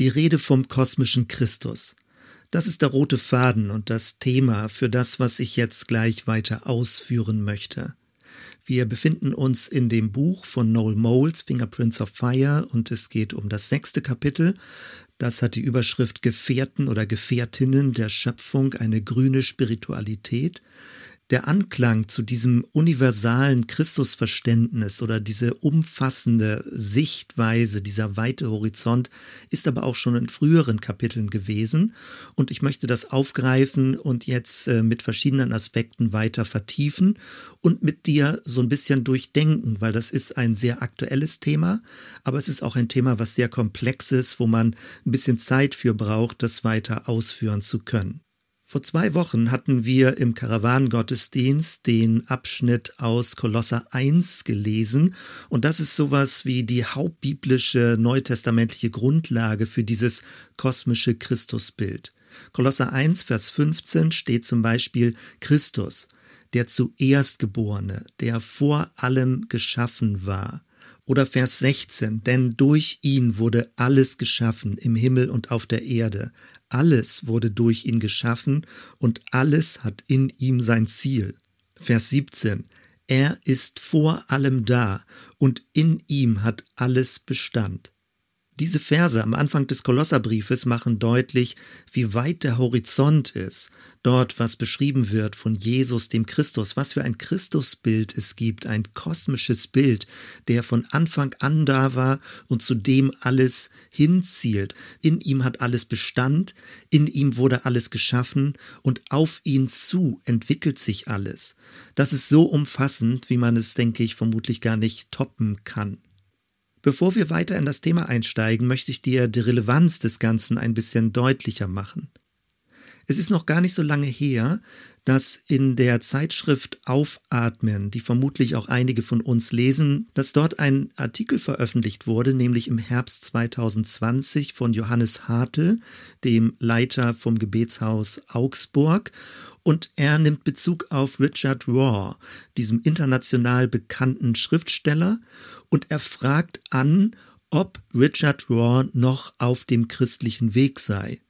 Die Rede vom kosmischen Christus. Das ist der rote Faden und das Thema für das, was ich jetzt gleich weiter ausführen möchte. Wir befinden uns in dem Buch von Noel Moles, Fingerprints of Fire, und es geht um das sechste Kapitel. Das hat die Überschrift Gefährten oder Gefährtinnen der Schöpfung, eine grüne Spiritualität der Anklang zu diesem universalen Christusverständnis oder diese umfassende Sichtweise, dieser weite Horizont ist aber auch schon in früheren Kapiteln gewesen und ich möchte das aufgreifen und jetzt äh, mit verschiedenen Aspekten weiter vertiefen und mit dir so ein bisschen durchdenken, weil das ist ein sehr aktuelles Thema, aber es ist auch ein Thema, was sehr komplex ist, wo man ein bisschen Zeit für braucht, das weiter ausführen zu können. Vor zwei Wochen hatten wir im Karawanengottesdienst den Abschnitt aus Kolosser 1 gelesen und das ist sowas wie die hauptbiblische neutestamentliche Grundlage für dieses kosmische Christusbild. Kolosser 1, Vers 15 steht zum Beispiel Christus, der zuerst geborene, der vor allem geschaffen war. Oder Vers 16, denn durch ihn wurde alles geschaffen im Himmel und auf der Erde. Alles wurde durch ihn geschaffen und alles hat in ihm sein Ziel. Vers 17, er ist vor allem da und in ihm hat alles Bestand. Diese Verse am Anfang des Kolosserbriefes machen deutlich, wie weit der Horizont ist, dort was beschrieben wird von Jesus, dem Christus, was für ein Christusbild es gibt, ein kosmisches Bild, der von Anfang an da war und zu dem alles hinzielt. In ihm hat alles Bestand, in ihm wurde alles geschaffen und auf ihn zu entwickelt sich alles. Das ist so umfassend, wie man es, denke ich, vermutlich gar nicht toppen kann. Bevor wir weiter in das Thema einsteigen, möchte ich dir die Relevanz des Ganzen ein bisschen deutlicher machen. Es ist noch gar nicht so lange her, dass in der Zeitschrift Aufatmen, die vermutlich auch einige von uns lesen, dass dort ein Artikel veröffentlicht wurde, nämlich im Herbst 2020 von Johannes Hartl, dem Leiter vom Gebetshaus Augsburg. Und er nimmt Bezug auf Richard Raw, diesem international bekannten Schriftsteller, und er fragt an, ob Richard Raw noch auf dem christlichen Weg sei.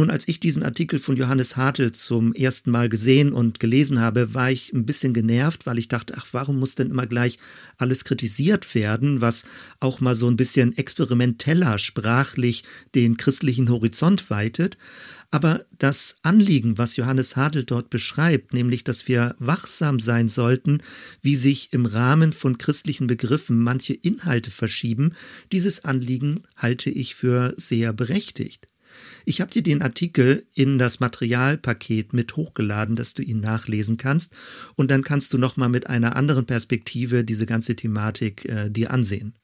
Nun, als ich diesen Artikel von Johannes Hartl zum ersten Mal gesehen und gelesen habe, war ich ein bisschen genervt, weil ich dachte, ach, warum muss denn immer gleich alles kritisiert werden, was auch mal so ein bisschen experimenteller sprachlich den christlichen Horizont weitet. Aber das Anliegen, was Johannes Hadel dort beschreibt, nämlich, dass wir wachsam sein sollten, wie sich im Rahmen von christlichen Begriffen manche Inhalte verschieben, dieses Anliegen halte ich für sehr berechtigt. Ich habe dir den Artikel in das Materialpaket mit hochgeladen, dass du ihn nachlesen kannst und dann kannst du nochmal mit einer anderen Perspektive diese ganze Thematik äh, dir ansehen.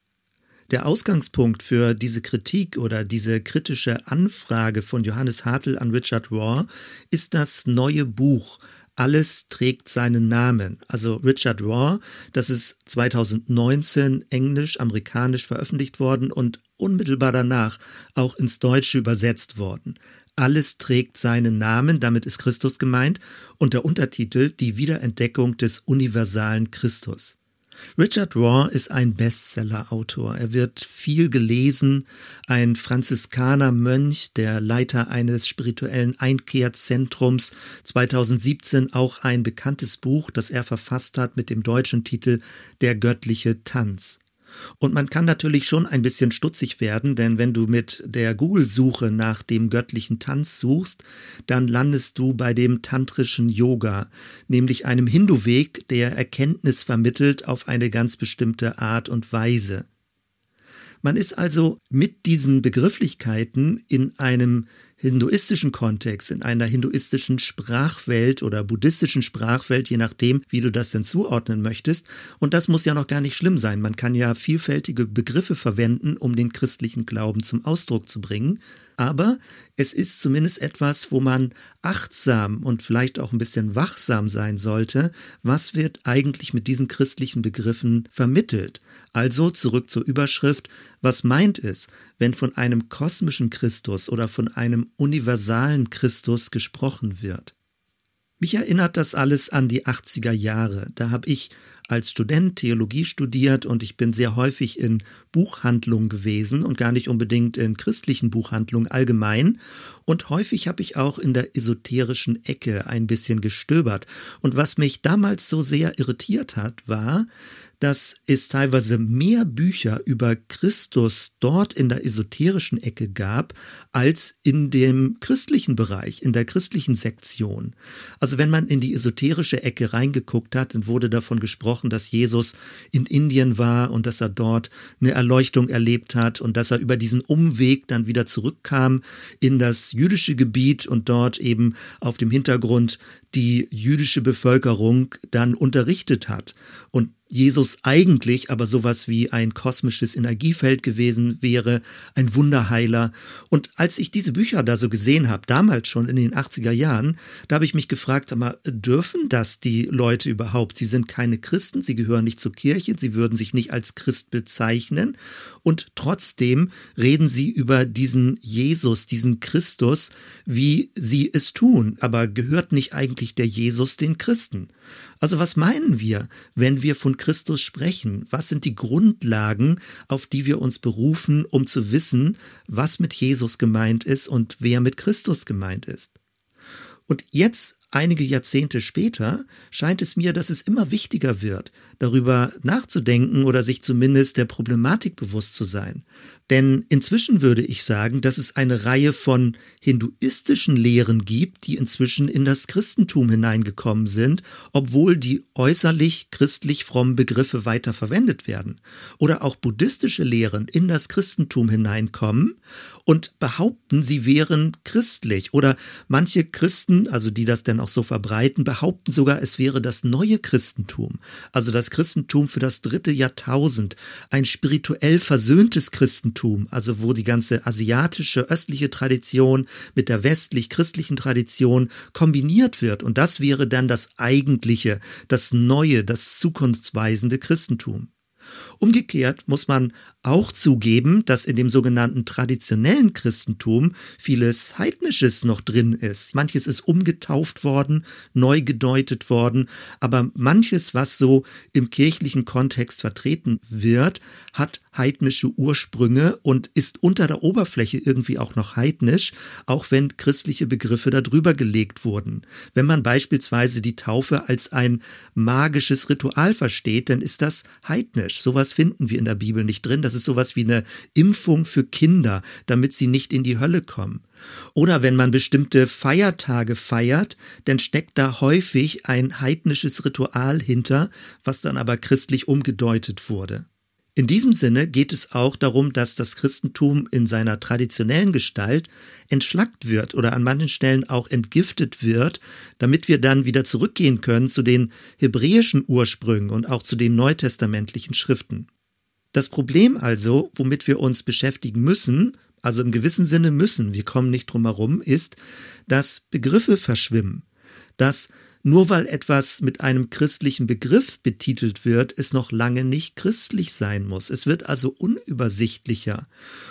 Der Ausgangspunkt für diese Kritik oder diese kritische Anfrage von Johannes Hartl an Richard Raw ist das neue Buch alles trägt seinen Namen. Also Richard Raw, das ist 2019 englisch-amerikanisch veröffentlicht worden und unmittelbar danach auch ins Deutsche übersetzt worden. Alles trägt seinen Namen, damit ist Christus gemeint, und der Untertitel Die Wiederentdeckung des universalen Christus. Richard Raw ist ein Bestseller-Autor. Er wird viel gelesen, ein Franziskaner-Mönch, der Leiter eines spirituellen Einkehrzentrums, 2017 auch ein bekanntes Buch, das er verfasst hat mit dem deutschen Titel Der göttliche Tanz. Und man kann natürlich schon ein bisschen stutzig werden, denn wenn du mit der Google-Suche nach dem göttlichen Tanz suchst, dann landest du bei dem tantrischen Yoga, nämlich einem Hindu-Weg, der Erkenntnis vermittelt auf eine ganz bestimmte Art und Weise. Man ist also mit diesen Begrifflichkeiten in einem hinduistischen Kontext, in einer hinduistischen Sprachwelt oder buddhistischen Sprachwelt, je nachdem, wie du das denn zuordnen möchtest. Und das muss ja noch gar nicht schlimm sein. Man kann ja vielfältige Begriffe verwenden, um den christlichen Glauben zum Ausdruck zu bringen. Aber es ist zumindest etwas, wo man achtsam und vielleicht auch ein bisschen wachsam sein sollte. Was wird eigentlich mit diesen christlichen Begriffen vermittelt? Also zurück zur Überschrift. Was meint es, wenn von einem kosmischen Christus oder von einem universalen Christus gesprochen wird? Mich erinnert das alles an die 80er Jahre. Da habe ich als Student Theologie studiert und ich bin sehr häufig in Buchhandlungen gewesen und gar nicht unbedingt in christlichen Buchhandlungen allgemein. Und häufig habe ich auch in der esoterischen Ecke ein bisschen gestöbert. Und was mich damals so sehr irritiert hat, war, dass es teilweise mehr Bücher über Christus dort in der esoterischen Ecke gab, als in dem christlichen Bereich, in der christlichen Sektion. Also wenn man in die esoterische Ecke reingeguckt hat, dann wurde davon gesprochen, dass Jesus in Indien war und dass er dort eine Erleuchtung erlebt hat und dass er über diesen Umweg dann wieder zurückkam in das jüdische Gebiet und dort eben auf dem Hintergrund die jüdische Bevölkerung dann unterrichtet hat. Und Jesus eigentlich aber sowas wie ein kosmisches Energiefeld gewesen wäre, ein Wunderheiler. Und als ich diese Bücher da so gesehen habe, damals schon in den 80er Jahren, da habe ich mich gefragt, mal, dürfen das die Leute überhaupt? Sie sind keine Christen, sie gehören nicht zur Kirche, sie würden sich nicht als Christ bezeichnen und trotzdem reden sie über diesen Jesus, diesen Christus, wie sie es tun. Aber gehört nicht eigentlich der Jesus den Christen? Also was meinen wir, wenn wir von Christus sprechen? Was sind die Grundlagen, auf die wir uns berufen, um zu wissen, was mit Jesus gemeint ist und wer mit Christus gemeint ist? Und jetzt, einige Jahrzehnte später, scheint es mir, dass es immer wichtiger wird, darüber nachzudenken oder sich zumindest der Problematik bewusst zu sein. Denn inzwischen würde ich sagen, dass es eine Reihe von hinduistischen Lehren gibt, die inzwischen in das Christentum hineingekommen sind, obwohl die äußerlich christlich frommen Begriffe weiter verwendet werden. Oder auch buddhistische Lehren in das Christentum hineinkommen und behaupten, sie wären christlich. Oder manche Christen, also die das dann auch so verbreiten, behaupten sogar, es wäre das neue Christentum. Also das Christentum für das dritte Jahrtausend. Ein spirituell versöhntes Christentum also wo die ganze asiatische, östliche Tradition mit der westlich-christlichen Tradition kombiniert wird. Und das wäre dann das eigentliche, das neue, das zukunftsweisende Christentum. Umgekehrt muss man auch zugeben, dass in dem sogenannten traditionellen Christentum vieles Heidnisches noch drin ist. Manches ist umgetauft worden, neu gedeutet worden, aber manches, was so im kirchlichen Kontext vertreten wird, hat heidnische Ursprünge und ist unter der Oberfläche irgendwie auch noch heidnisch, auch wenn christliche Begriffe darüber gelegt wurden. Wenn man beispielsweise die Taufe als ein magisches Ritual versteht, dann ist das heidnisch. Sowas finden wir in der Bibel nicht drin. Das ist sowas wie eine Impfung für Kinder, damit sie nicht in die Hölle kommen. Oder wenn man bestimmte Feiertage feiert, dann steckt da häufig ein heidnisches Ritual hinter, was dann aber christlich umgedeutet wurde. In diesem Sinne geht es auch darum, dass das Christentum in seiner traditionellen Gestalt entschlackt wird oder an manchen Stellen auch entgiftet wird, damit wir dann wieder zurückgehen können zu den hebräischen Ursprüngen und auch zu den neutestamentlichen Schriften. Das Problem also, womit wir uns beschäftigen müssen, also im gewissen Sinne müssen, wir kommen nicht drum herum, ist, dass Begriffe verschwimmen, dass nur weil etwas mit einem christlichen Begriff betitelt wird, es noch lange nicht christlich sein muss. Es wird also unübersichtlicher.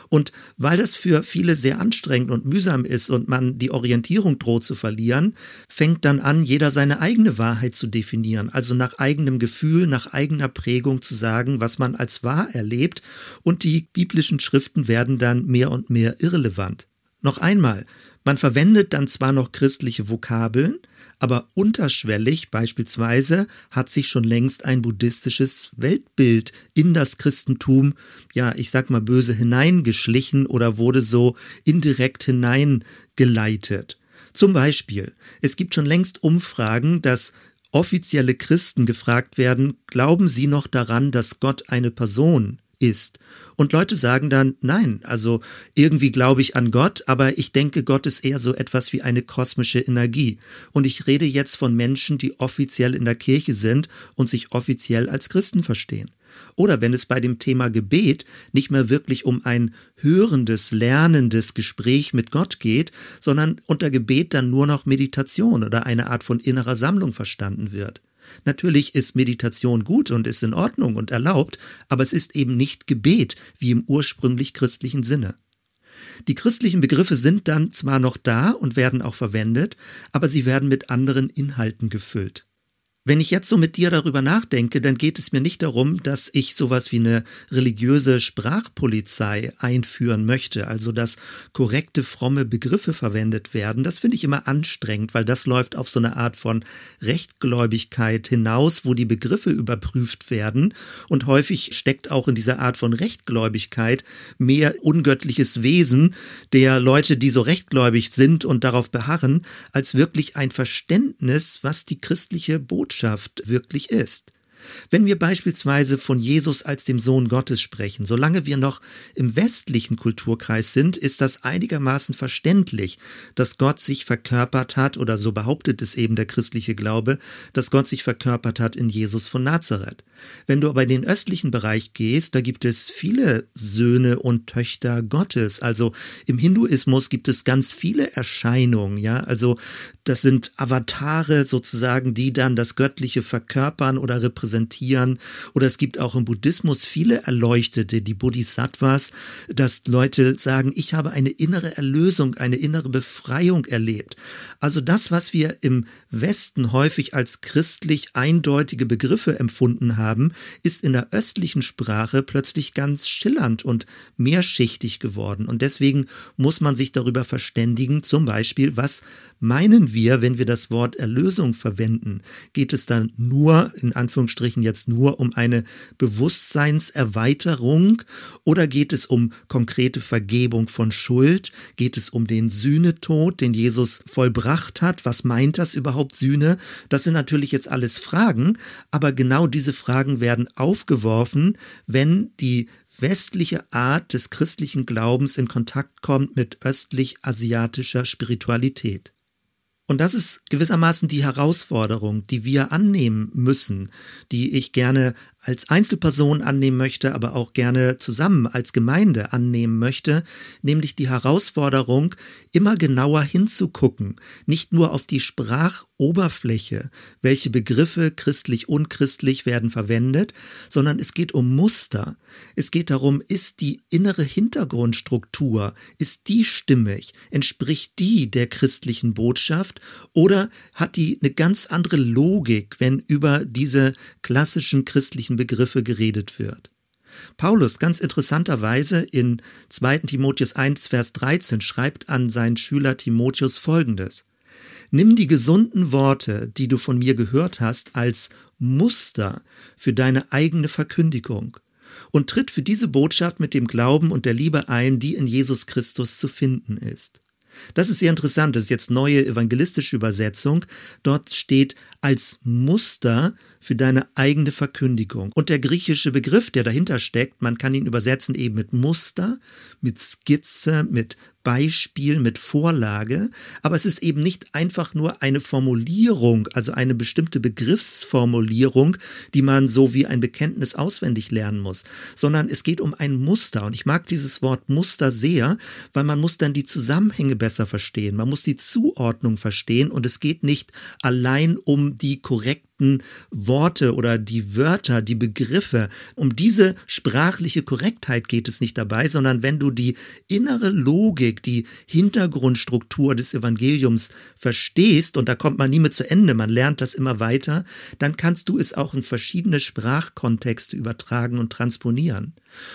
Und weil das für viele sehr anstrengend und mühsam ist und man die Orientierung droht zu verlieren, fängt dann an, jeder seine eigene Wahrheit zu definieren, also nach eigenem Gefühl, nach eigener Prägung zu sagen, was man als wahr erlebt, und die biblischen Schriften werden dann mehr und mehr irrelevant. Noch einmal, man verwendet dann zwar noch christliche Vokabeln, aber unterschwellig beispielsweise hat sich schon längst ein buddhistisches Weltbild in das Christentum, ja, ich sag mal böse, hineingeschlichen oder wurde so indirekt hineingeleitet. Zum Beispiel, es gibt schon längst Umfragen, dass offizielle Christen gefragt werden, glauben Sie noch daran, dass Gott eine Person ist. Und Leute sagen dann, nein, also irgendwie glaube ich an Gott, aber ich denke, Gott ist eher so etwas wie eine kosmische Energie. Und ich rede jetzt von Menschen, die offiziell in der Kirche sind und sich offiziell als Christen verstehen. Oder wenn es bei dem Thema Gebet nicht mehr wirklich um ein hörendes, lernendes Gespräch mit Gott geht, sondern unter Gebet dann nur noch Meditation oder eine Art von innerer Sammlung verstanden wird. Natürlich ist Meditation gut und ist in Ordnung und erlaubt, aber es ist eben nicht Gebet wie im ursprünglich christlichen Sinne. Die christlichen Begriffe sind dann zwar noch da und werden auch verwendet, aber sie werden mit anderen Inhalten gefüllt. Wenn ich jetzt so mit dir darüber nachdenke, dann geht es mir nicht darum, dass ich sowas wie eine religiöse Sprachpolizei einführen möchte, also dass korrekte, fromme Begriffe verwendet werden. Das finde ich immer anstrengend, weil das läuft auf so eine Art von Rechtgläubigkeit hinaus, wo die Begriffe überprüft werden. Und häufig steckt auch in dieser Art von Rechtgläubigkeit mehr ungöttliches Wesen der Leute, die so rechtgläubig sind und darauf beharren, als wirklich ein Verständnis, was die christliche Botschaft Botschaft wirklich ist. Wenn wir beispielsweise von Jesus als dem Sohn Gottes sprechen, solange wir noch im westlichen Kulturkreis sind, ist das einigermaßen verständlich, dass Gott sich verkörpert hat, oder so behauptet es eben der christliche Glaube, dass Gott sich verkörpert hat in Jesus von Nazareth. Wenn du aber in den östlichen Bereich gehst, da gibt es viele Söhne und Töchter Gottes. Also im Hinduismus gibt es ganz viele Erscheinungen, ja. Also das sind Avatare sozusagen, die dann das Göttliche verkörpern oder repräsentieren repräsentieren. Oder es gibt auch im Buddhismus viele Erleuchtete, die Bodhisattvas, dass Leute sagen, ich habe eine innere Erlösung, eine innere Befreiung erlebt. Also das, was wir im Westen häufig als christlich eindeutige Begriffe empfunden haben, ist in der östlichen Sprache plötzlich ganz schillernd und mehrschichtig geworden. Und deswegen muss man sich darüber verständigen, zum Beispiel, was meinen wir, wenn wir das Wort Erlösung verwenden? Geht es dann nur in Anführungsstrichen Anführungsstrichen jetzt nur um eine Bewusstseinserweiterung oder geht es um konkrete Vergebung von Schuld? Geht es um den Sühnetod, den Jesus vollbracht hat? Was meint das überhaupt Sühne? Das sind natürlich jetzt alles Fragen, aber genau diese Fragen werden aufgeworfen, wenn die westliche Art des christlichen Glaubens in Kontakt kommt mit östlich-asiatischer Spiritualität. Und das ist gewissermaßen die Herausforderung, die wir annehmen müssen, die ich gerne als Einzelperson annehmen möchte, aber auch gerne zusammen als Gemeinde annehmen möchte, nämlich die Herausforderung, immer genauer hinzugucken, nicht nur auf die Sprachoberfläche, welche Begriffe christlich, unchristlich werden verwendet, sondern es geht um Muster. Es geht darum, ist die innere Hintergrundstruktur, ist die stimmig, entspricht die der christlichen Botschaft oder hat die eine ganz andere Logik, wenn über diese klassischen christlichen Begriffe geredet wird. Paulus ganz interessanterweise in 2. Timotheus 1, Vers 13 schreibt an seinen Schüler Timotheus folgendes. Nimm die gesunden Worte, die du von mir gehört hast, als Muster für deine eigene Verkündigung und tritt für diese Botschaft mit dem Glauben und der Liebe ein, die in Jesus Christus zu finden ist. Das ist sehr interessant, das ist jetzt neue evangelistische Übersetzung. Dort steht als Muster für deine eigene Verkündigung. Und der griechische Begriff, der dahinter steckt, man kann ihn übersetzen eben mit Muster, mit Skizze, mit Beispiel, mit Vorlage, aber es ist eben nicht einfach nur eine Formulierung, also eine bestimmte Begriffsformulierung, die man so wie ein Bekenntnis auswendig lernen muss, sondern es geht um ein Muster. Und ich mag dieses Wort Muster sehr, weil man muss dann die Zusammenhänge besser verstehen, man muss die Zuordnung verstehen und es geht nicht allein um die korrekte korrekten Worte oder die Wörter, die Begriffe. Um diese sprachliche Korrektheit geht es nicht dabei, sondern wenn du die innere Logik, die Hintergrundstruktur des Evangeliums verstehst, und da kommt man nie mehr zu Ende, man lernt das immer weiter, dann kannst du es auch in verschiedene Sprachkontexte übertragen und transponieren.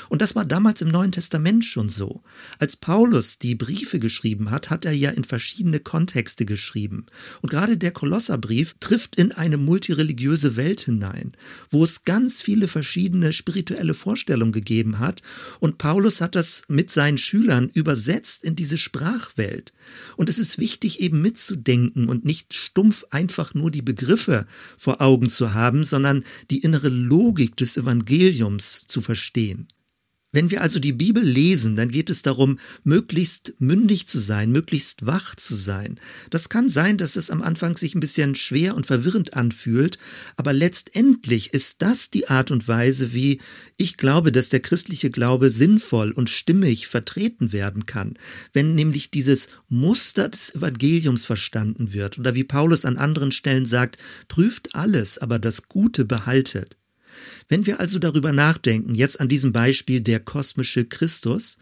Und das war damals im Neuen Testament schon so. Als Paulus die Briefe geschrieben hat, hat er ja in verschiedene Kontexte geschrieben. Und gerade der Kolosserbrief trifft in eine multi multireligiöse Welt hinein, wo es ganz viele verschiedene spirituelle Vorstellungen gegeben hat. Und Paulus hat das mit seinen Schülern übersetzt in diese Sprachwelt. Und es ist wichtig, eben mitzudenken und nicht stumpf einfach nur die Begriffe vor Augen zu haben, sondern die innere Logik des Evangeliums zu verstehen. Wenn wir also die Bibel lesen, dann geht es darum, möglichst mündig zu sein, möglichst wach zu sein. Das kann sein, dass es am Anfang sich ein bisschen schwer und verwirrend anfühlt, aber letztendlich ist das die Art und Weise, wie ich glaube, dass der christliche Glaube sinnvoll und stimmig vertreten werden kann, wenn nämlich dieses Muster des Evangeliums verstanden wird oder wie Paulus an anderen Stellen sagt, prüft alles, aber das Gute behaltet. Wenn wir also darüber nachdenken, jetzt an diesem Beispiel der kosmische Christus,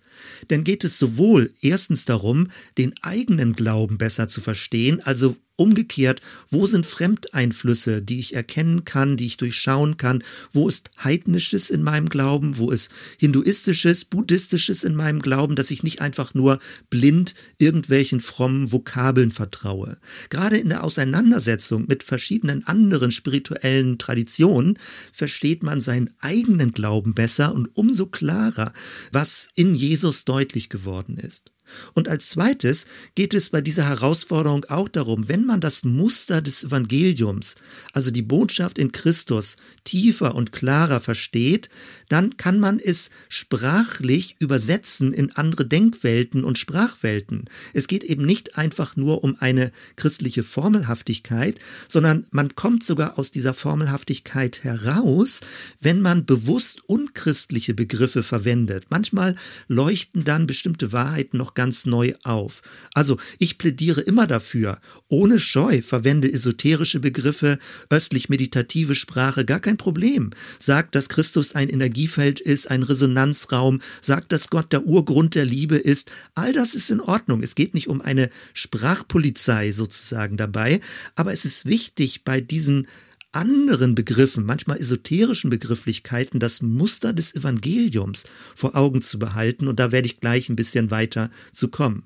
dann geht es sowohl erstens darum, den eigenen Glauben besser zu verstehen, also Umgekehrt, wo sind Fremdeinflüsse, die ich erkennen kann, die ich durchschauen kann? Wo ist heidnisches in meinem Glauben? Wo ist hinduistisches, buddhistisches in meinem Glauben, dass ich nicht einfach nur blind irgendwelchen frommen Vokabeln vertraue? Gerade in der Auseinandersetzung mit verschiedenen anderen spirituellen Traditionen versteht man seinen eigenen Glauben besser und umso klarer, was in Jesus deutlich geworden ist. Und als zweites geht es bei dieser Herausforderung auch darum, wenn man das Muster des Evangeliums, also die Botschaft in Christus, tiefer und klarer versteht, dann kann man es sprachlich übersetzen in andere Denkwelten und Sprachwelten. Es geht eben nicht einfach nur um eine christliche Formelhaftigkeit, sondern man kommt sogar aus dieser Formelhaftigkeit heraus, wenn man bewusst unchristliche Begriffe verwendet. Manchmal leuchten dann bestimmte Wahrheiten noch ganz neu auf. Also ich plädiere immer dafür, ohne Scheu verwende esoterische Begriffe, östlich meditative Sprache, gar kein Problem. Sagt, dass Christus ein Energiefeld ist, ein Resonanzraum, sagt, dass Gott der Urgrund der Liebe ist. All das ist in Ordnung. Es geht nicht um eine Sprachpolizei sozusagen dabei, aber es ist wichtig bei diesen anderen Begriffen, manchmal esoterischen Begrifflichkeiten, das Muster des Evangeliums vor Augen zu behalten. Und da werde ich gleich ein bisschen weiter zu kommen.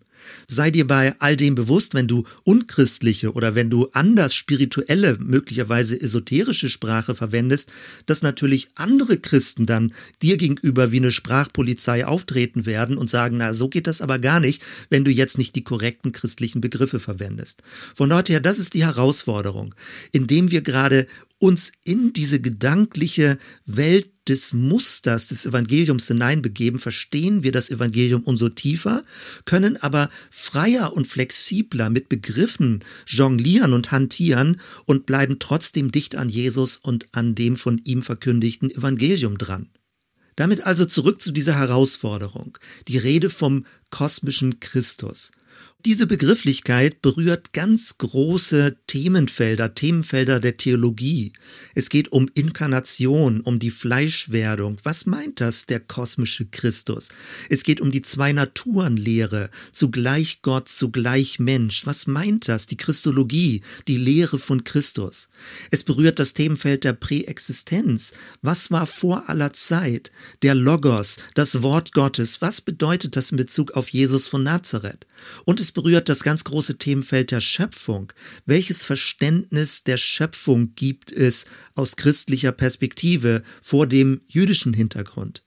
Sei dir bei all dem bewusst, wenn du unchristliche oder wenn du anders spirituelle, möglicherweise esoterische Sprache verwendest, dass natürlich andere Christen dann dir gegenüber wie eine Sprachpolizei auftreten werden und sagen, na, so geht das aber gar nicht, wenn du jetzt nicht die korrekten christlichen Begriffe verwendest. Von dort her, das ist die Herausforderung, indem wir gerade uns in diese gedankliche Welt des Musters des Evangeliums hineinbegeben, verstehen wir das Evangelium umso tiefer, können aber freier und flexibler mit Begriffen jonglieren und hantieren und bleiben trotzdem dicht an Jesus und an dem von ihm verkündigten Evangelium dran. Damit also zurück zu dieser Herausforderung, die Rede vom kosmischen Christus. Diese Begrifflichkeit berührt ganz große Themenfelder, Themenfelder der Theologie. Es geht um Inkarnation, um die Fleischwerdung. Was meint das, der kosmische Christus? Es geht um die Zwei-Naturen-Lehre, zugleich Gott, zugleich Mensch. Was meint das, die Christologie, die Lehre von Christus? Es berührt das Themenfeld der Präexistenz. Was war vor aller Zeit? Der Logos, das Wort Gottes. Was bedeutet das in Bezug auf Jesus von Nazareth? Und es berührt das ganz große Themenfeld der Schöpfung. Welches Verständnis der Schöpfung gibt es aus christlicher Perspektive vor dem jüdischen Hintergrund?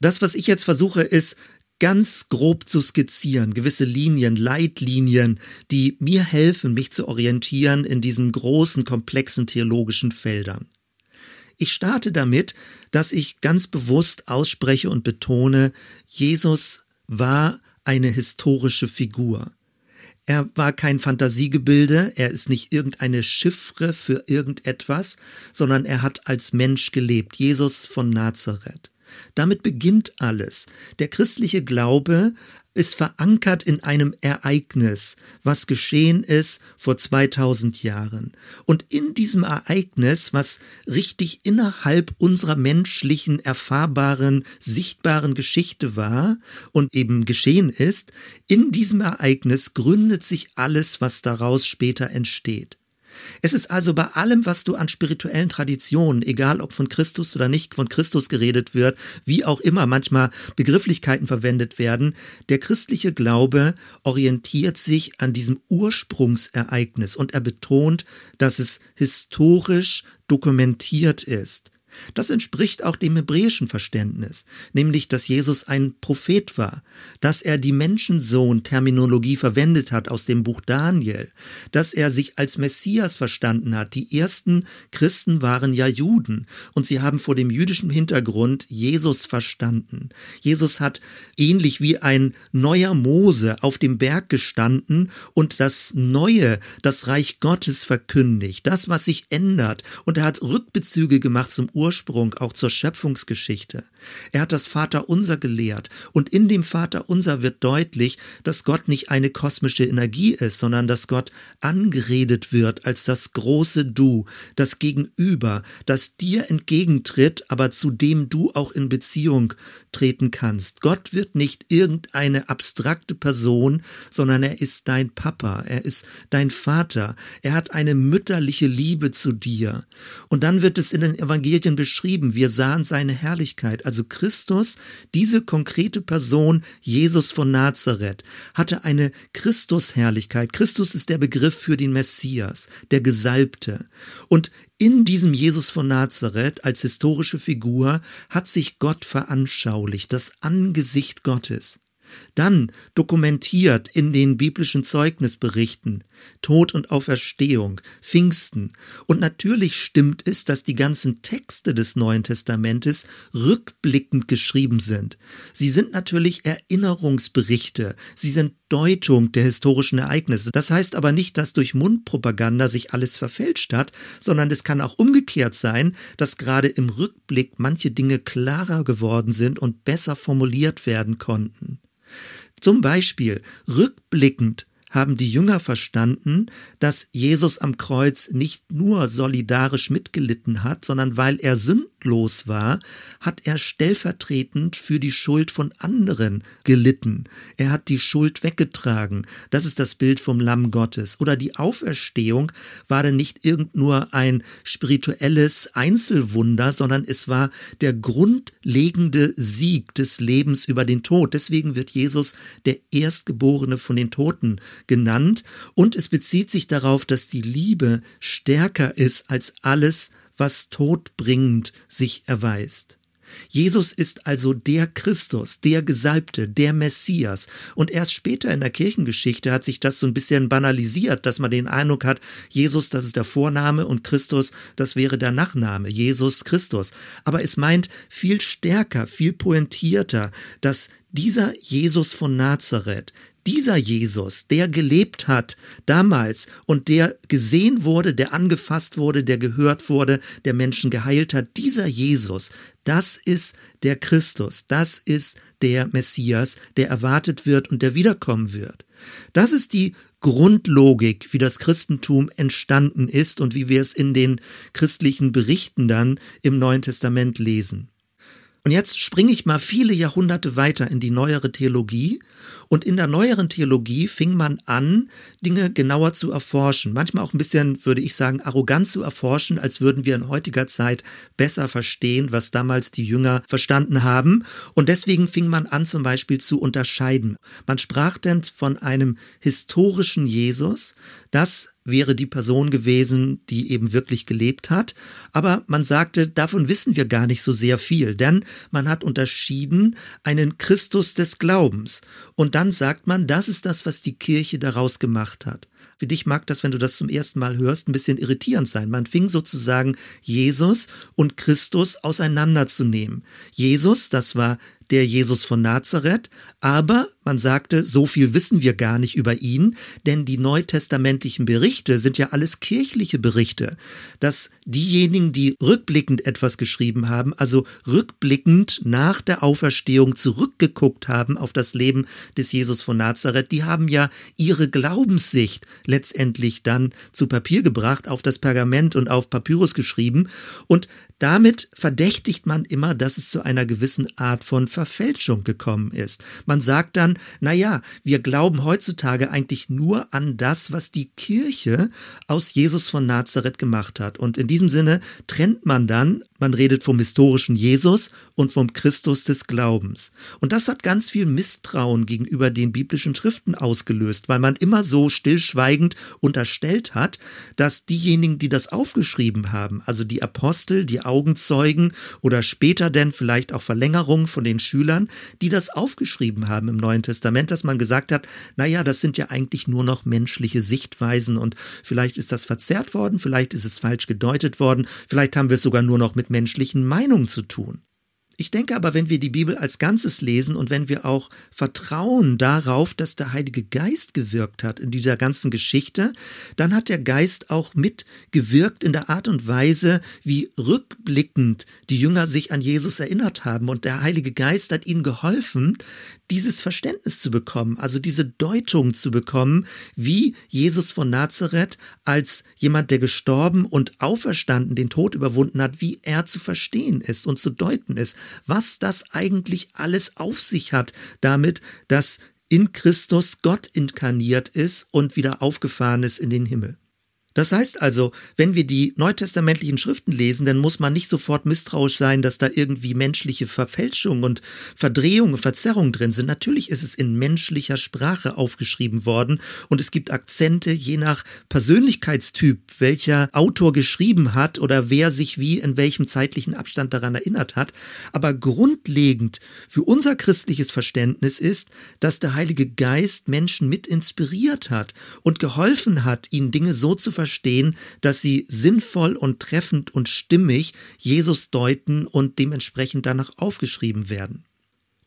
Das, was ich jetzt versuche, ist ganz grob zu skizzieren, gewisse Linien, Leitlinien, die mir helfen, mich zu orientieren in diesen großen, komplexen theologischen Feldern. Ich starte damit, dass ich ganz bewusst ausspreche und betone, Jesus war eine historische Figur. Er war kein Fantasiegebilde, er ist nicht irgendeine Chiffre für irgendetwas, sondern er hat als Mensch gelebt, Jesus von Nazareth. Damit beginnt alles. Der christliche Glaube ist verankert in einem Ereignis, was geschehen ist vor 2000 Jahren. Und in diesem Ereignis, was richtig innerhalb unserer menschlichen, erfahrbaren, sichtbaren Geschichte war und eben geschehen ist, in diesem Ereignis gründet sich alles, was daraus später entsteht. Es ist also bei allem, was du an spirituellen Traditionen, egal ob von Christus oder nicht von Christus geredet wird, wie auch immer manchmal Begrifflichkeiten verwendet werden, der christliche Glaube orientiert sich an diesem Ursprungsereignis und er betont, dass es historisch dokumentiert ist. Das entspricht auch dem hebräischen Verständnis, nämlich dass Jesus ein Prophet war, dass er die Menschensohn-Terminologie verwendet hat aus dem Buch Daniel, dass er sich als Messias verstanden hat. Die ersten Christen waren ja Juden und sie haben vor dem jüdischen Hintergrund Jesus verstanden. Jesus hat ähnlich wie ein neuer Mose auf dem Berg gestanden und das Neue, das Reich Gottes verkündigt, das, was sich ändert. Und er hat Rückbezüge gemacht zum Ursprung Ursprung auch zur Schöpfungsgeschichte. Er hat das Vaterunser gelehrt und in dem Vaterunser wird deutlich, dass Gott nicht eine kosmische Energie ist, sondern dass Gott angeredet wird als das große Du, das Gegenüber, das dir entgegentritt, aber zu dem du auch in Beziehung treten kannst. Gott wird nicht irgendeine abstrakte Person, sondern er ist dein Papa, er ist dein Vater, er hat eine mütterliche Liebe zu dir. Und dann wird es in den Evangelien beschrieben, wir sahen seine Herrlichkeit. Also Christus, diese konkrete Person, Jesus von Nazareth, hatte eine Christusherrlichkeit. Christus ist der Begriff für den Messias, der Gesalbte. Und in diesem Jesus von Nazareth als historische Figur hat sich Gott veranschaulicht, das Angesicht Gottes. Dann dokumentiert in den biblischen Zeugnisberichten Tod und Auferstehung, Pfingsten. Und natürlich stimmt es, dass die ganzen Texte des Neuen Testamentes rückblickend geschrieben sind. Sie sind natürlich Erinnerungsberichte, sie sind Deutung der historischen Ereignisse. Das heißt aber nicht, dass durch Mundpropaganda sich alles verfälscht hat, sondern es kann auch umgekehrt sein, dass gerade im Rückblick manche Dinge klarer geworden sind und besser formuliert werden konnten. Zum Beispiel rückblickend haben die Jünger verstanden, dass Jesus am Kreuz nicht nur solidarisch mitgelitten hat, sondern weil er sündlos war, hat er stellvertretend für die Schuld von anderen gelitten. Er hat die Schuld weggetragen. Das ist das Bild vom Lamm Gottes. Oder die Auferstehung war dann nicht irgend nur ein spirituelles Einzelwunder, sondern es war der grundlegende Sieg des Lebens über den Tod. Deswegen wird Jesus der Erstgeborene von den Toten genannt und es bezieht sich darauf, dass die Liebe stärker ist als alles, was todbringend sich erweist. Jesus ist also der Christus, der Gesalbte, der Messias. Und erst später in der Kirchengeschichte hat sich das so ein bisschen banalisiert, dass man den Eindruck hat, Jesus, das ist der Vorname und Christus, das wäre der Nachname, Jesus Christus. Aber es meint viel stärker, viel pointierter, dass dieser Jesus von Nazareth, dieser Jesus, der gelebt hat damals und der gesehen wurde, der angefasst wurde, der gehört wurde, der Menschen geheilt hat, dieser Jesus, das ist der Christus, das ist der Messias, der erwartet wird und der wiederkommen wird. Das ist die Grundlogik, wie das Christentum entstanden ist und wie wir es in den christlichen Berichten dann im Neuen Testament lesen. Und jetzt springe ich mal viele Jahrhunderte weiter in die neuere Theologie. Und in der neueren Theologie fing man an, Dinge genauer zu erforschen. Manchmal auch ein bisschen, würde ich sagen, arrogant zu erforschen, als würden wir in heutiger Zeit besser verstehen, was damals die Jünger verstanden haben. Und deswegen fing man an, zum Beispiel zu unterscheiden. Man sprach denn von einem historischen Jesus, das wäre die Person gewesen, die eben wirklich gelebt hat. Aber man sagte, davon wissen wir gar nicht so sehr viel, denn man hat unterschieden einen Christus des Glaubens. Und dann sagt man, das ist das, was die Kirche daraus gemacht hat. Für dich mag das, wenn du das zum ersten Mal hörst, ein bisschen irritierend sein. Man fing sozusagen Jesus und Christus auseinanderzunehmen. Jesus, das war der Jesus von Nazareth, aber man sagte, so viel wissen wir gar nicht über ihn, denn die neutestamentlichen Berichte sind ja alles kirchliche Berichte, dass diejenigen, die rückblickend etwas geschrieben haben, also rückblickend nach der Auferstehung zurückgeguckt haben auf das Leben des Jesus von Nazareth, die haben ja ihre Glaubenssicht letztendlich dann zu Papier gebracht, auf das Pergament und auf Papyrus geschrieben. Und damit verdächtigt man immer, dass es zu einer gewissen Art von Verfälschung gekommen ist. Man sagt dann, na ja, wir glauben heutzutage eigentlich nur an das, was die Kirche aus Jesus von Nazareth gemacht hat. Und in diesem Sinne trennt man dann man redet vom historischen Jesus und vom Christus des Glaubens. Und das hat ganz viel Misstrauen gegenüber den biblischen Schriften ausgelöst, weil man immer so stillschweigend unterstellt hat, dass diejenigen, die das aufgeschrieben haben, also die Apostel, die Augenzeugen oder später denn vielleicht auch Verlängerungen von den Schülern, die das aufgeschrieben haben im Neuen Testament, dass man gesagt hat, naja, das sind ja eigentlich nur noch menschliche Sichtweisen und vielleicht ist das verzerrt worden, vielleicht ist es falsch gedeutet worden, vielleicht haben wir es sogar nur noch mit menschlichen Meinungen zu tun. Ich denke aber, wenn wir die Bibel als Ganzes lesen und wenn wir auch vertrauen darauf, dass der Heilige Geist gewirkt hat in dieser ganzen Geschichte, dann hat der Geist auch mitgewirkt in der Art und Weise, wie rückblickend die Jünger sich an Jesus erinnert haben. Und der Heilige Geist hat ihnen geholfen, dieses Verständnis zu bekommen, also diese Deutung zu bekommen, wie Jesus von Nazareth als jemand, der gestorben und auferstanden, den Tod überwunden hat, wie er zu verstehen ist und zu deuten ist, was das eigentlich alles auf sich hat damit, dass in Christus Gott inkarniert ist und wieder aufgefahren ist in den Himmel. Das heißt also, wenn wir die neutestamentlichen Schriften lesen, dann muss man nicht sofort misstrauisch sein, dass da irgendwie menschliche Verfälschungen und Verdrehungen, Verzerrungen drin sind. Natürlich ist es in menschlicher Sprache aufgeschrieben worden und es gibt Akzente je nach Persönlichkeitstyp, welcher Autor geschrieben hat oder wer sich wie in welchem zeitlichen Abstand daran erinnert hat. Aber grundlegend für unser christliches Verständnis ist, dass der Heilige Geist Menschen mit inspiriert hat und geholfen hat, ihnen Dinge so zu verstehen, dass sie sinnvoll und treffend und stimmig Jesus deuten und dementsprechend danach aufgeschrieben werden.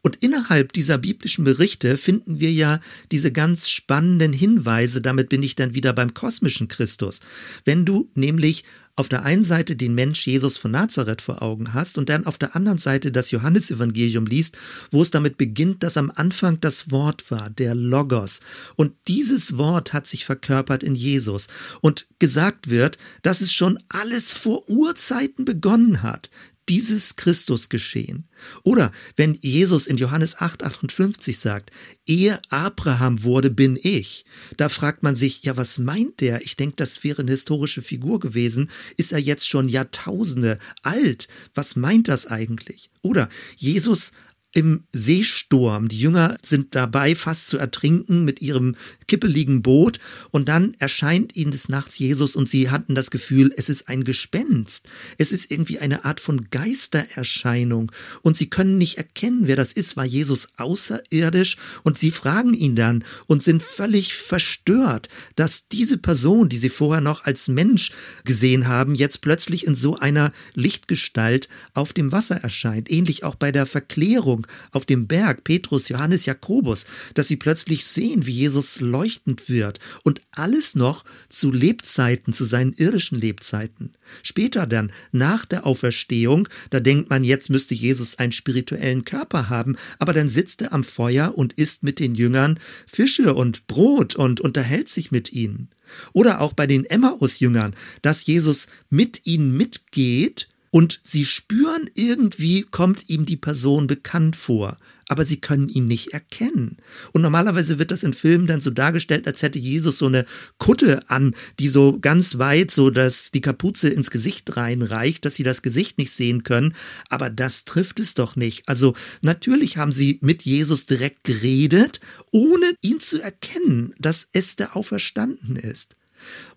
Und innerhalb dieser biblischen Berichte finden wir ja diese ganz spannenden Hinweise, damit bin ich dann wieder beim kosmischen Christus. Wenn du nämlich auf der einen Seite den Mensch Jesus von Nazareth vor Augen hast und dann auf der anderen Seite das Johannesevangelium liest, wo es damit beginnt, dass am Anfang das Wort war, der Logos. Und dieses Wort hat sich verkörpert in Jesus. Und gesagt wird, dass es schon alles vor Urzeiten begonnen hat dieses Christus geschehen. Oder wenn Jesus in Johannes 8, 58 sagt, ehe Abraham wurde, bin ich. Da fragt man sich, ja, was meint der? Ich denke, das wäre eine historische Figur gewesen. Ist er jetzt schon Jahrtausende alt? Was meint das eigentlich? Oder Jesus im Seesturm. Die Jünger sind dabei, fast zu ertrinken mit ihrem kippeligen Boot. Und dann erscheint ihnen des Nachts Jesus und sie hatten das Gefühl, es ist ein Gespenst. Es ist irgendwie eine Art von Geistererscheinung. Und sie können nicht erkennen, wer das ist. War Jesus außerirdisch? Und sie fragen ihn dann und sind völlig verstört, dass diese Person, die sie vorher noch als Mensch gesehen haben, jetzt plötzlich in so einer Lichtgestalt auf dem Wasser erscheint. Ähnlich auch bei der Verklärung auf dem Berg, Petrus, Johannes, Jakobus, dass sie plötzlich sehen, wie Jesus leuchtend wird und alles noch zu Lebzeiten, zu seinen irdischen Lebzeiten. Später dann, nach der Auferstehung, da denkt man, jetzt müsste Jesus einen spirituellen Körper haben, aber dann sitzt er am Feuer und isst mit den Jüngern Fische und Brot und unterhält sich mit ihnen. Oder auch bei den Emmaus-Jüngern, dass Jesus mit ihnen mitgeht und sie spüren irgendwie, kommt ihm die Person bekannt vor, aber sie können ihn nicht erkennen. Und normalerweise wird das in Filmen dann so dargestellt, als hätte Jesus so eine Kutte an, die so ganz weit so, dass die Kapuze ins Gesicht reinreicht, dass sie das Gesicht nicht sehen können. Aber das trifft es doch nicht. Also natürlich haben sie mit Jesus direkt geredet, ohne ihn zu erkennen, dass es der Auferstanden ist.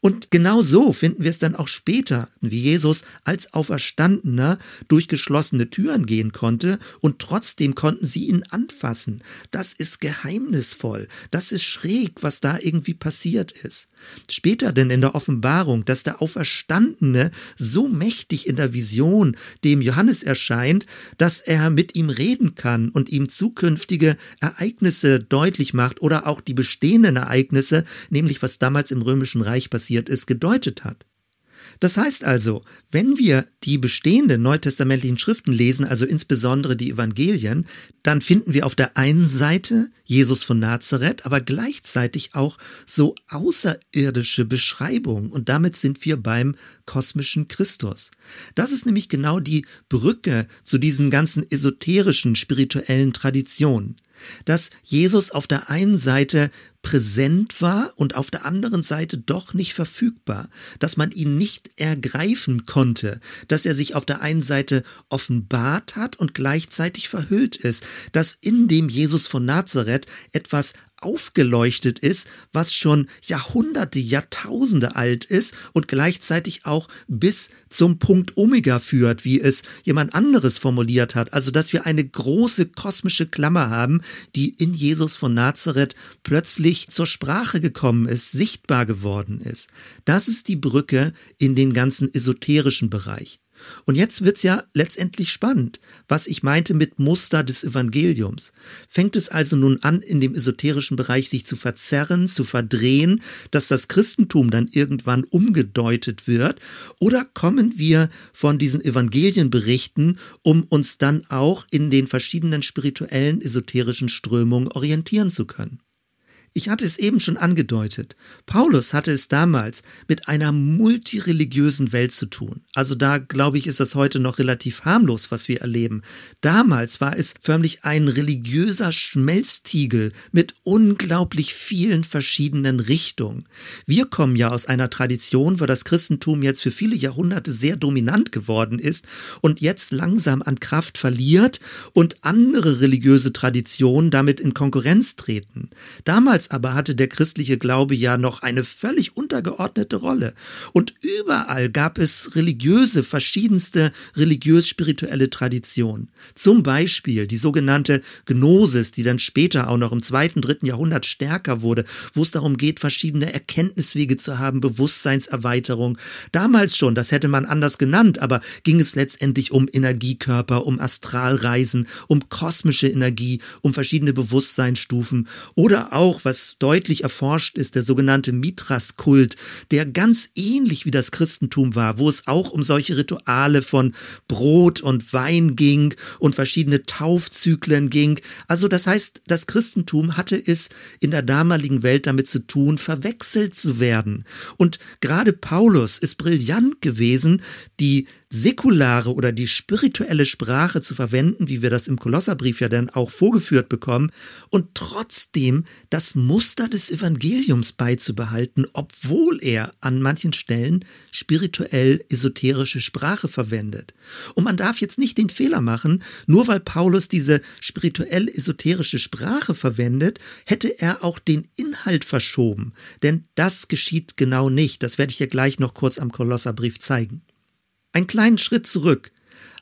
Und genau so finden wir es dann auch später, wie Jesus als Auferstandener durch geschlossene Türen gehen konnte und trotzdem konnten sie ihn anfassen. Das ist geheimnisvoll, das ist schräg, was da irgendwie passiert ist. Später denn in der Offenbarung, dass der Auferstandene so mächtig in der Vision dem Johannes erscheint, dass er mit ihm reden kann und ihm zukünftige Ereignisse deutlich macht oder auch die bestehenden Ereignisse, nämlich was damals im Römischen Reich passiert passiert ist, gedeutet hat. Das heißt also, wenn wir die bestehenden neutestamentlichen Schriften lesen, also insbesondere die Evangelien, dann finden wir auf der einen Seite Jesus von Nazareth, aber gleichzeitig auch so außerirdische Beschreibungen und damit sind wir beim kosmischen Christus. Das ist nämlich genau die Brücke zu diesen ganzen esoterischen spirituellen Traditionen dass Jesus auf der einen Seite präsent war und auf der anderen Seite doch nicht verfügbar, dass man ihn nicht ergreifen konnte, dass er sich auf der einen Seite offenbart hat und gleichzeitig verhüllt ist, dass in dem Jesus von Nazareth etwas aufgeleuchtet ist, was schon Jahrhunderte, Jahrtausende alt ist und gleichzeitig auch bis zum Punkt Omega führt, wie es jemand anderes formuliert hat. Also, dass wir eine große kosmische Klammer haben, die in Jesus von Nazareth plötzlich zur Sprache gekommen ist, sichtbar geworden ist. Das ist die Brücke in den ganzen esoterischen Bereich. Und jetzt wird's ja letztendlich spannend, was ich meinte mit Muster des Evangeliums. Fängt es also nun an, in dem esoterischen Bereich sich zu verzerren, zu verdrehen, dass das Christentum dann irgendwann umgedeutet wird? Oder kommen wir von diesen Evangelienberichten, um uns dann auch in den verschiedenen spirituellen esoterischen Strömungen orientieren zu können? Ich hatte es eben schon angedeutet. Paulus hatte es damals mit einer multireligiösen Welt zu tun. Also da, glaube ich, ist das heute noch relativ harmlos, was wir erleben. Damals war es förmlich ein religiöser Schmelztiegel mit unglaublich vielen verschiedenen Richtungen. Wir kommen ja aus einer Tradition, wo das Christentum jetzt für viele Jahrhunderte sehr dominant geworden ist und jetzt langsam an Kraft verliert und andere religiöse Traditionen damit in Konkurrenz treten. Damals Damals aber hatte der christliche Glaube ja noch eine völlig untergeordnete Rolle. Und überall gab es religiöse, verschiedenste religiös-spirituelle Traditionen. Zum Beispiel die sogenannte Gnosis, die dann später auch noch im zweiten, dritten Jahrhundert stärker wurde, wo es darum geht, verschiedene Erkenntniswege zu haben, Bewusstseinserweiterung. Damals schon, das hätte man anders genannt, aber ging es letztendlich um Energiekörper, um Astralreisen, um kosmische Energie, um verschiedene Bewusstseinsstufen oder auch, was was deutlich erforscht ist, der sogenannte Mithras-Kult, der ganz ähnlich wie das Christentum war, wo es auch um solche Rituale von Brot und Wein ging und verschiedene Taufzyklen ging. Also das heißt, das Christentum hatte es in der damaligen Welt damit zu tun, verwechselt zu werden. Und gerade Paulus ist brillant gewesen, die säkulare oder die spirituelle Sprache zu verwenden, wie wir das im Kolosserbrief ja dann auch vorgeführt bekommen, und trotzdem das Muster des Evangeliums beizubehalten, obwohl er an manchen Stellen spirituell esoterische Sprache verwendet. Und man darf jetzt nicht den Fehler machen, nur weil Paulus diese spirituell esoterische Sprache verwendet, hätte er auch den Inhalt verschoben. Denn das geschieht genau nicht. Das werde ich ja gleich noch kurz am Kolosserbrief zeigen. Einen kleinen Schritt zurück.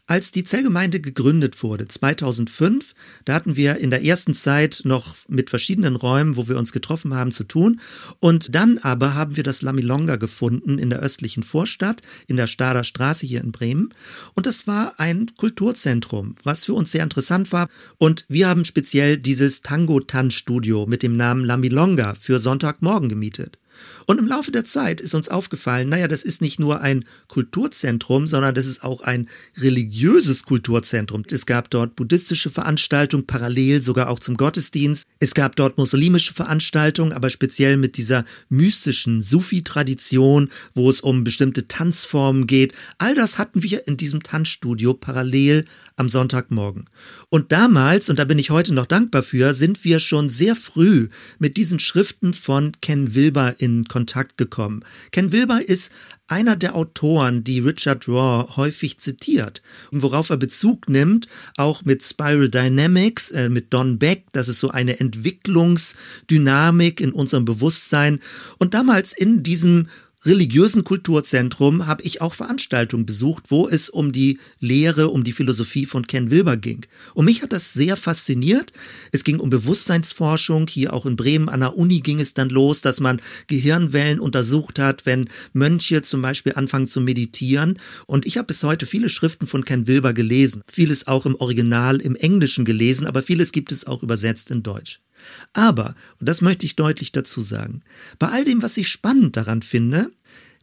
Als die Zellgemeinde gegründet wurde, 2005, da hatten wir in der ersten Zeit noch mit verschiedenen Räumen, wo wir uns getroffen haben, zu tun. Und dann aber haben wir das Lamilonga gefunden in der östlichen Vorstadt, in der Stader Straße hier in Bremen. Und das war ein Kulturzentrum, was für uns sehr interessant war. Und wir haben speziell dieses Tango-Tanzstudio mit dem Namen Lamilonga für Sonntagmorgen gemietet. Und im Laufe der Zeit ist uns aufgefallen, naja, das ist nicht nur ein Kulturzentrum, sondern das ist auch ein religiöses Kulturzentrum. Es gab dort buddhistische Veranstaltungen, parallel sogar auch zum Gottesdienst. Es gab dort muslimische Veranstaltungen, aber speziell mit dieser mystischen Sufi-Tradition, wo es um bestimmte Tanzformen geht. All das hatten wir in diesem Tanzstudio parallel am Sonntagmorgen. Und damals, und da bin ich heute noch dankbar für, sind wir schon sehr früh mit diesen Schriften von Ken Wilber in Kontakt gekommen. Ken Wilber ist einer der Autoren, die Richard Raw häufig zitiert und worauf er Bezug nimmt, auch mit Spiral Dynamics, äh, mit Don Beck, das ist so eine Entwicklungsdynamik in unserem Bewusstsein. Und damals in diesem religiösen Kulturzentrum habe ich auch Veranstaltungen besucht, wo es um die Lehre, um die Philosophie von Ken Wilber ging. Und mich hat das sehr fasziniert. Es ging um Bewusstseinsforschung. Hier auch in Bremen an der Uni ging es dann los, dass man Gehirnwellen untersucht hat, wenn Mönche zum Beispiel anfangen zu meditieren. Und ich habe bis heute viele Schriften von Ken Wilber gelesen. Vieles auch im Original im Englischen gelesen, aber vieles gibt es auch übersetzt in Deutsch. Aber, und das möchte ich deutlich dazu sagen, bei all dem, was ich spannend daran finde,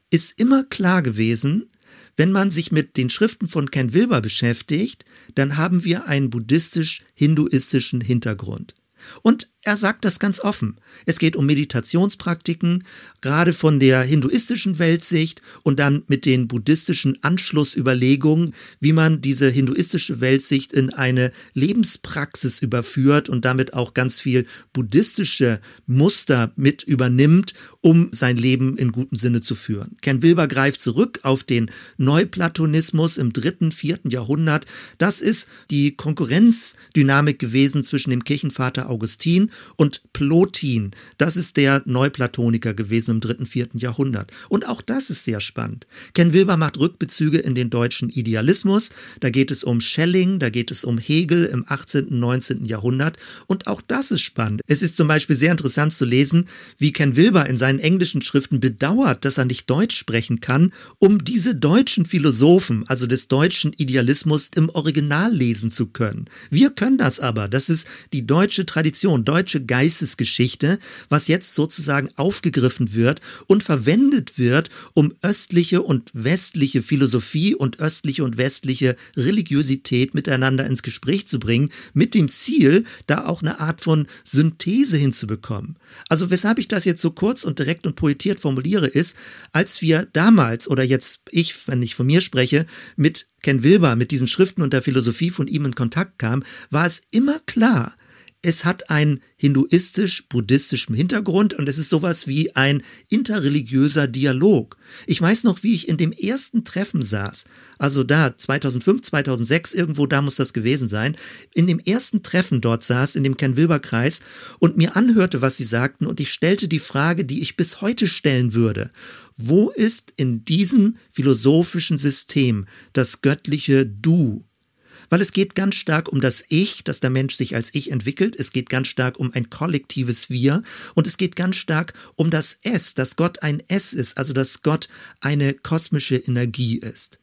ist immer klar gewesen, wenn man sich mit den Schriften von Ken Wilber beschäftigt, dann haben wir einen buddhistisch-hinduistischen Hintergrund. Und er sagt das ganz offen. Es geht um Meditationspraktiken, gerade von der hinduistischen Weltsicht und dann mit den buddhistischen Anschlussüberlegungen, wie man diese hinduistische Weltsicht in eine Lebenspraxis überführt und damit auch ganz viel buddhistische Muster mit übernimmt, um sein Leben in gutem Sinne zu führen. Ken Wilber greift zurück auf den Neuplatonismus im dritten, vierten Jahrhundert. Das ist die Konkurrenzdynamik gewesen zwischen dem Kirchenvater Augustin und Plotin, das ist der Neuplatoniker gewesen im dritten, vierten Jahrhundert. Und auch das ist sehr spannend. Ken Wilber macht Rückbezüge in den deutschen Idealismus, da geht es um Schelling, da geht es um Hegel im 18., 19. Jahrhundert und auch das ist spannend. Es ist zum Beispiel sehr interessant zu lesen, wie Ken Wilber in seinen englischen Schriften bedauert, dass er nicht Deutsch sprechen kann, um diese deutschen Philosophen, also des deutschen Idealismus im Original lesen zu können. Wir können das aber. Das ist die deutsche Tradition, deutsche Geistesgeschichte, was jetzt sozusagen aufgegriffen wird und verwendet wird, um östliche und westliche Philosophie und östliche und westliche Religiosität miteinander ins Gespräch zu bringen, mit dem Ziel, da auch eine Art von Synthese hinzubekommen. Also weshalb ich das jetzt so kurz und direkt und poetiert formuliere, ist, als wir damals oder jetzt ich, wenn ich von mir spreche, mit Ken Wilber, mit diesen Schriften und der Philosophie von ihm in Kontakt kam, war es immer klar, es hat einen hinduistisch-buddhistischen Hintergrund und es ist sowas wie ein interreligiöser Dialog. Ich weiß noch, wie ich in dem ersten Treffen saß, also da 2005, 2006, irgendwo da muss das gewesen sein, in dem ersten Treffen dort saß, in dem Ken-Wilber-Kreis und mir anhörte, was sie sagten und ich stellte die Frage, die ich bis heute stellen würde. Wo ist in diesem philosophischen System das göttliche Du? Weil es geht ganz stark um das Ich, dass der Mensch sich als Ich entwickelt, es geht ganz stark um ein kollektives Wir und es geht ganz stark um das Es, dass Gott ein Es ist, also dass Gott eine kosmische Energie ist.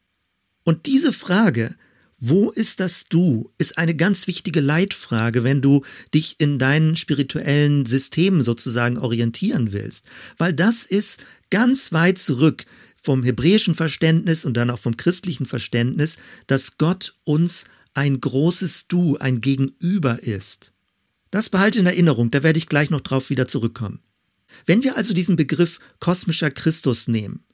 Und diese Frage, wo ist das Du? Ist eine ganz wichtige Leitfrage, wenn du dich in deinen spirituellen Systemen sozusagen orientieren willst. Weil das ist ganz weit zurück vom hebräischen Verständnis und dann auch vom christlichen Verständnis, dass Gott uns ein großes Du, ein Gegenüber ist. Das behalte in Erinnerung, da werde ich gleich noch drauf wieder zurückkommen. Wenn wir also diesen Begriff kosmischer Christus nehmen,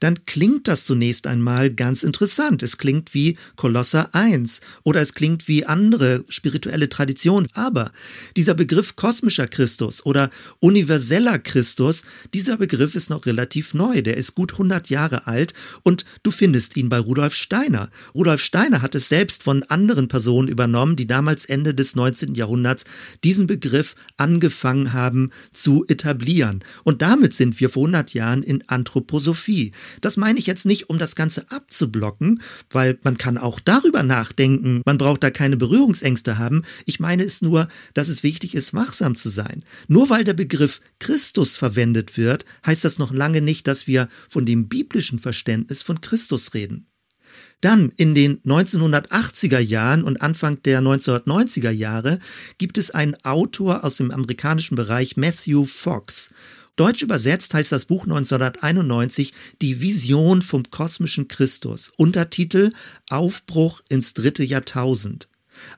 dann klingt das zunächst einmal ganz interessant. Es klingt wie Kolosser 1 oder es klingt wie andere spirituelle Traditionen. Aber dieser Begriff kosmischer Christus oder universeller Christus, dieser Begriff ist noch relativ neu. Der ist gut 100 Jahre alt und du findest ihn bei Rudolf Steiner. Rudolf Steiner hat es selbst von anderen Personen übernommen, die damals Ende des 19. Jahrhunderts diesen Begriff angefangen haben zu etablieren. Und damit sind wir vor 100 Jahren in Anthroposophie. Das meine ich jetzt nicht, um das Ganze abzublocken, weil man kann auch darüber nachdenken. Man braucht da keine Berührungsängste haben. Ich meine es nur, dass es wichtig ist, wachsam zu sein. Nur weil der Begriff Christus verwendet wird, heißt das noch lange nicht, dass wir von dem biblischen Verständnis von Christus reden. Dann in den 1980er Jahren und Anfang der 1990er Jahre gibt es einen Autor aus dem amerikanischen Bereich, Matthew Fox. Deutsch übersetzt heißt das Buch 1991 Die Vision vom kosmischen Christus. Untertitel Aufbruch ins dritte Jahrtausend.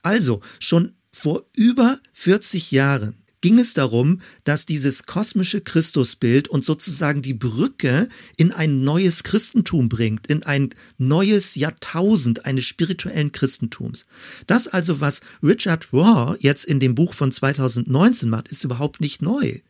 Also schon vor über 40 Jahren ging es darum, dass dieses kosmische Christusbild uns sozusagen die Brücke in ein neues Christentum bringt, in ein neues Jahrtausend eines spirituellen Christentums. Das also, was Richard Raw jetzt in dem Buch von 2019 macht, ist überhaupt nicht neu.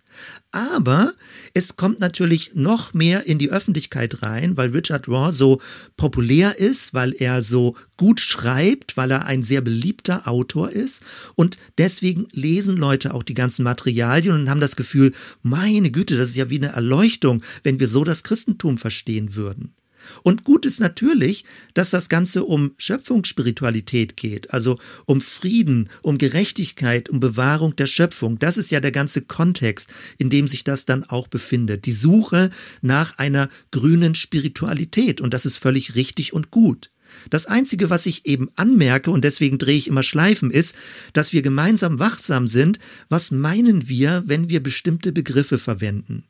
Aber es kommt natürlich noch mehr in die Öffentlichkeit rein, weil Richard Raw so populär ist, weil er so gut schreibt, weil er ein sehr beliebter Autor ist. Und deswegen lesen Leute auch die ganzen Materialien und haben das Gefühl, meine Güte, das ist ja wie eine Erleuchtung, wenn wir so das Christentum verstehen würden. Und gut ist natürlich, dass das Ganze um Schöpfungsspiritualität geht, also um Frieden, um Gerechtigkeit, um Bewahrung der Schöpfung. Das ist ja der ganze Kontext, in dem sich das dann auch befindet. Die Suche nach einer grünen Spiritualität. Und das ist völlig richtig und gut. Das Einzige, was ich eben anmerke, und deswegen drehe ich immer Schleifen, ist, dass wir gemeinsam wachsam sind. Was meinen wir, wenn wir bestimmte Begriffe verwenden?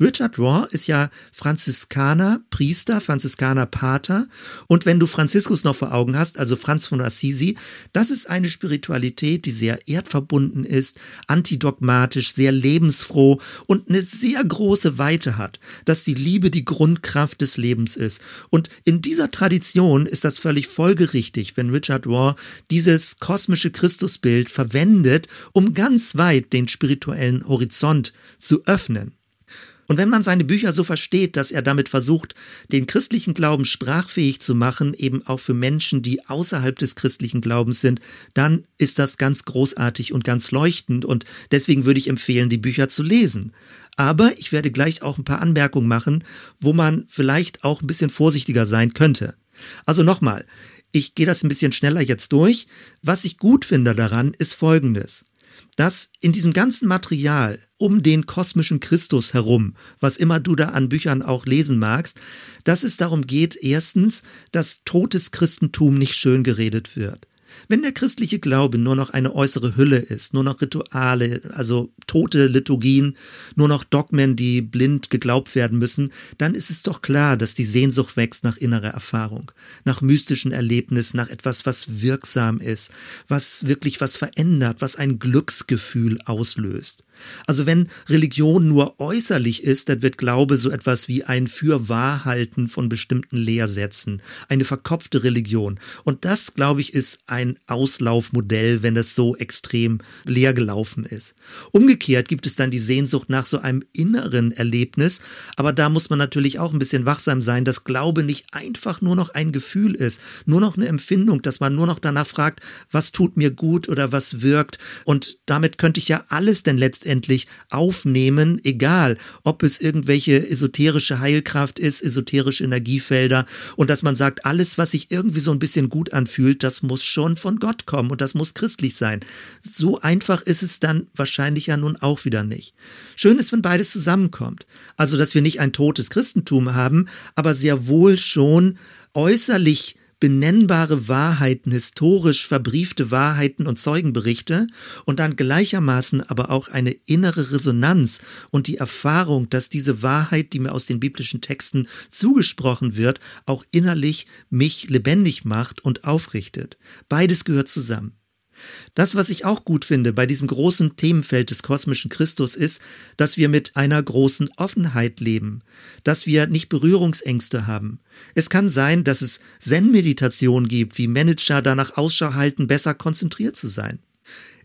Richard Raw ist ja Franziskaner, Priester, Franziskaner Pater. Und wenn du Franziskus noch vor Augen hast, also Franz von Assisi, das ist eine Spiritualität, die sehr erdverbunden ist, antidogmatisch, sehr lebensfroh und eine sehr große Weite hat, dass die Liebe die Grundkraft des Lebens ist. Und in dieser Tradition ist das völlig folgerichtig, wenn Richard Raw dieses kosmische Christusbild verwendet, um ganz weit den spirituellen Horizont zu öffnen. Und wenn man seine Bücher so versteht, dass er damit versucht, den christlichen Glauben sprachfähig zu machen, eben auch für Menschen, die außerhalb des christlichen Glaubens sind, dann ist das ganz großartig und ganz leuchtend und deswegen würde ich empfehlen, die Bücher zu lesen. Aber ich werde gleich auch ein paar Anmerkungen machen, wo man vielleicht auch ein bisschen vorsichtiger sein könnte. Also nochmal, ich gehe das ein bisschen schneller jetzt durch. Was ich gut finde daran, ist Folgendes dass in diesem ganzen Material um den kosmischen Christus herum, was immer du da an Büchern auch lesen magst, dass es darum geht, erstens, dass totes Christentum nicht schön geredet wird. Wenn der christliche Glaube nur noch eine äußere Hülle ist, nur noch Rituale, also tote Liturgien, nur noch Dogmen, die blind geglaubt werden müssen, dann ist es doch klar, dass die Sehnsucht wächst nach innerer Erfahrung, nach mystischen Erlebnissen, nach etwas, was wirksam ist, was wirklich was verändert, was ein Glücksgefühl auslöst. Also wenn Religion nur äußerlich ist, dann wird Glaube so etwas wie ein Fürwahrhalten von bestimmten Lehrsätzen, eine verkopfte Religion. Und das, glaube ich, ist ein Auslaufmodell, wenn das so extrem leer gelaufen ist. Umgekehrt gibt es dann die Sehnsucht nach so einem inneren Erlebnis, aber da muss man natürlich auch ein bisschen wachsam sein, dass Glaube nicht einfach nur noch ein Gefühl ist, nur noch eine Empfindung, dass man nur noch danach fragt, was tut mir gut oder was wirkt. Und damit könnte ich ja alles denn letztendlich letztendlich aufnehmen, egal ob es irgendwelche esoterische Heilkraft ist, esoterische Energiefelder und dass man sagt, alles, was sich irgendwie so ein bisschen gut anfühlt, das muss schon von Gott kommen und das muss christlich sein. So einfach ist es dann wahrscheinlich ja nun auch wieder nicht. Schön ist, wenn beides zusammenkommt. Also, dass wir nicht ein totes Christentum haben, aber sehr wohl schon äußerlich benennbare Wahrheiten, historisch verbriefte Wahrheiten und Zeugenberichte und dann gleichermaßen aber auch eine innere Resonanz und die Erfahrung, dass diese Wahrheit, die mir aus den biblischen Texten zugesprochen wird, auch innerlich mich lebendig macht und aufrichtet. Beides gehört zusammen. Das, was ich auch gut finde bei diesem großen Themenfeld des kosmischen Christus ist, dass wir mit einer großen Offenheit leben, dass wir nicht Berührungsängste haben. Es kann sein, dass es Zen-Meditation gibt, wie Manager danach Ausschau halten, besser konzentriert zu sein.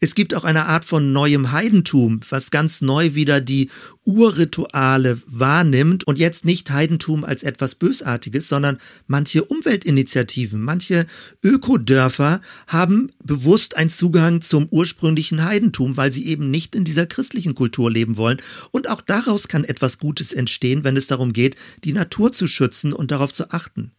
Es gibt auch eine Art von neuem Heidentum, was ganz neu wieder die Urrituale wahrnimmt und jetzt nicht Heidentum als etwas Bösartiges, sondern manche Umweltinitiativen, manche Ökodörfer haben bewusst einen Zugang zum ursprünglichen Heidentum, weil sie eben nicht in dieser christlichen Kultur leben wollen. Und auch daraus kann etwas Gutes entstehen, wenn es darum geht, die Natur zu schützen und darauf zu achten.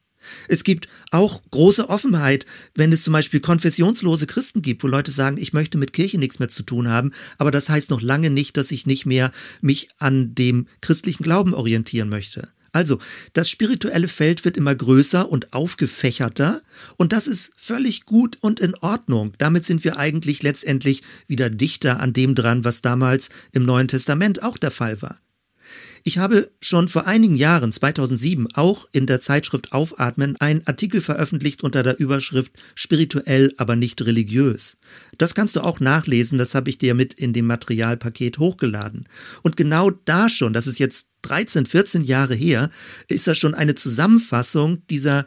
Es gibt auch große Offenheit, wenn es zum Beispiel konfessionslose Christen gibt, wo Leute sagen, ich möchte mit Kirche nichts mehr zu tun haben, aber das heißt noch lange nicht, dass ich nicht mehr mich an dem christlichen Glauben orientieren möchte. Also, das spirituelle Feld wird immer größer und aufgefächerter und das ist völlig gut und in Ordnung. Damit sind wir eigentlich letztendlich wieder dichter an dem dran, was damals im Neuen Testament auch der Fall war. Ich habe schon vor einigen Jahren, 2007, auch in der Zeitschrift Aufatmen einen Artikel veröffentlicht unter der Überschrift Spirituell, aber nicht religiös. Das kannst du auch nachlesen, das habe ich dir mit in dem Materialpaket hochgeladen. Und genau da schon, das ist jetzt 13, 14 Jahre her, ist das schon eine Zusammenfassung dieser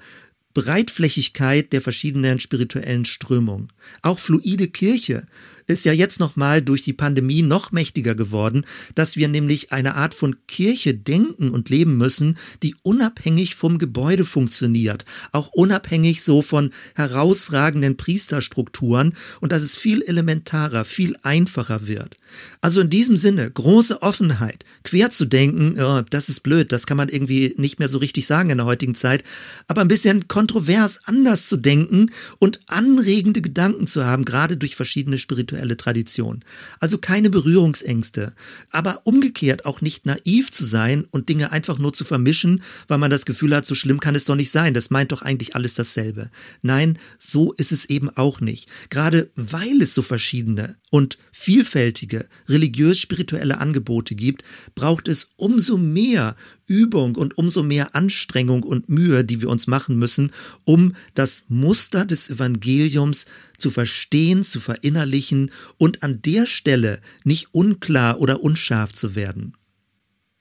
Breitflächigkeit der verschiedenen spirituellen Strömungen. Auch fluide Kirche ist ja jetzt nochmal durch die Pandemie noch mächtiger geworden, dass wir nämlich eine Art von Kirche denken und leben müssen, die unabhängig vom Gebäude funktioniert, auch unabhängig so von herausragenden Priesterstrukturen und dass es viel elementarer, viel einfacher wird. Also in diesem Sinne, große Offenheit, quer zu denken, oh, das ist blöd, das kann man irgendwie nicht mehr so richtig sagen in der heutigen Zeit, aber ein bisschen kontrovers anders zu denken und anregende Gedanken zu haben, gerade durch verschiedene spirituelle spirituelle Tradition. Also keine Berührungsängste, aber umgekehrt auch nicht naiv zu sein und Dinge einfach nur zu vermischen, weil man das Gefühl hat, so schlimm kann es doch nicht sein, das meint doch eigentlich alles dasselbe. Nein, so ist es eben auch nicht. Gerade weil es so verschiedene und vielfältige religiös-spirituelle Angebote gibt, braucht es umso mehr Übung und umso mehr Anstrengung und Mühe, die wir uns machen müssen, um das Muster des Evangeliums zu verstehen, zu verinnerlichen und an der Stelle nicht unklar oder unscharf zu werden.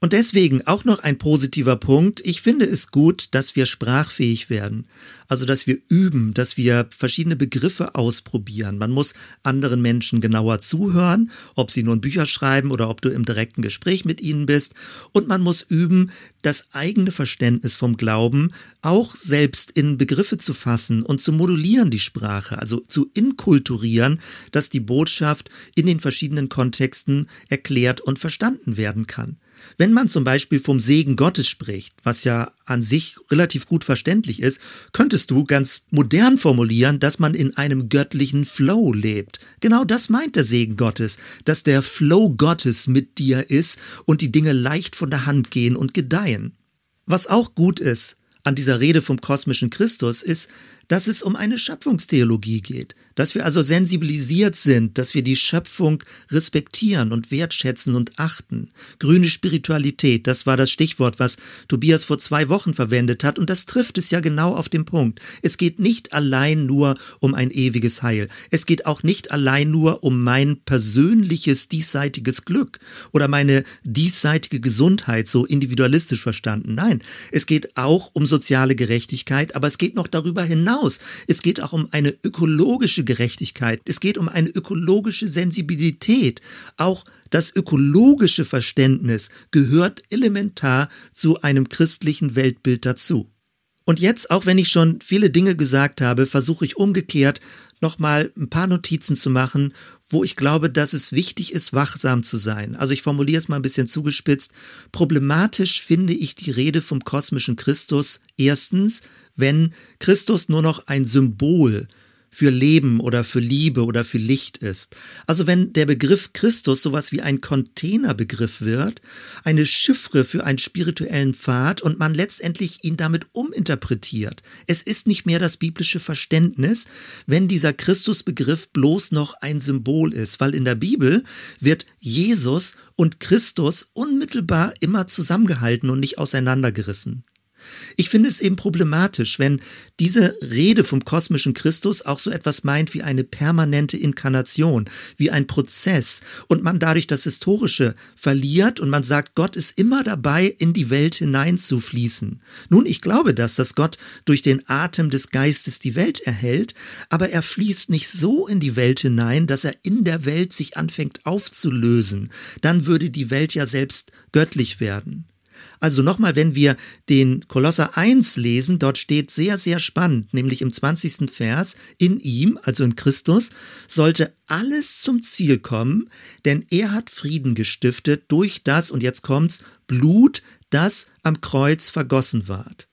Und deswegen auch noch ein positiver Punkt. Ich finde es gut, dass wir sprachfähig werden. Also, dass wir üben, dass wir verschiedene Begriffe ausprobieren. Man muss anderen Menschen genauer zuhören, ob sie nun Bücher schreiben oder ob du im direkten Gespräch mit ihnen bist. Und man muss üben, das eigene Verständnis vom Glauben auch selbst in Begriffe zu fassen und zu modulieren die Sprache, also zu inkulturieren, dass die Botschaft in den verschiedenen Kontexten erklärt und verstanden werden kann. Wenn man zum Beispiel vom Segen Gottes spricht, was ja an sich relativ gut verständlich ist, könntest du ganz modern formulieren, dass man in einem göttlichen Flow lebt. Genau das meint der Segen Gottes, dass der Flow Gottes mit dir ist und die Dinge leicht von der Hand gehen und gedeihen. Was auch gut ist, an dieser Rede vom kosmischen Christus ist, dass es um eine Schöpfungstheologie geht, dass wir also sensibilisiert sind, dass wir die Schöpfung respektieren und wertschätzen und achten. Grüne Spiritualität, das war das Stichwort, was Tobias vor zwei Wochen verwendet hat, und das trifft es ja genau auf den Punkt. Es geht nicht allein nur um ein ewiges Heil. Es geht auch nicht allein nur um mein persönliches diesseitiges Glück oder meine diesseitige Gesundheit, so individualistisch verstanden. Nein, es geht auch um soziale Gerechtigkeit, aber es geht noch darüber hinaus. Es geht auch um eine ökologische Gerechtigkeit. Es geht um eine ökologische Sensibilität. Auch das ökologische Verständnis gehört elementar zu einem christlichen Weltbild dazu. Und jetzt, auch wenn ich schon viele Dinge gesagt habe, versuche ich umgekehrt nochmal ein paar Notizen zu machen, wo ich glaube, dass es wichtig ist, wachsam zu sein. Also ich formuliere es mal ein bisschen zugespitzt. Problematisch finde ich die Rede vom kosmischen Christus erstens, wenn Christus nur noch ein Symbol für Leben oder für Liebe oder für Licht ist. Also wenn der Begriff Christus sowas wie ein Containerbegriff wird, eine Chiffre für einen spirituellen Pfad und man letztendlich ihn damit uminterpretiert. Es ist nicht mehr das biblische Verständnis, wenn dieser Christusbegriff bloß noch ein Symbol ist, weil in der Bibel wird Jesus und Christus unmittelbar immer zusammengehalten und nicht auseinandergerissen. Ich finde es eben problematisch, wenn diese Rede vom kosmischen Christus auch so etwas meint wie eine permanente Inkarnation, wie ein Prozess und man dadurch das Historische verliert und man sagt, Gott ist immer dabei, in die Welt hineinzufließen. Nun, ich glaube das, dass Gott durch den Atem des Geistes die Welt erhält, aber er fließt nicht so in die Welt hinein, dass er in der Welt sich anfängt aufzulösen. Dann würde die Welt ja selbst göttlich werden. Also nochmal, wenn wir den Kolosser 1 lesen, dort steht sehr, sehr spannend, nämlich im 20. Vers, in ihm, also in Christus, sollte alles zum Ziel kommen, denn er hat Frieden gestiftet durch das, und jetzt kommt's, Blut, das am Kreuz vergossen ward.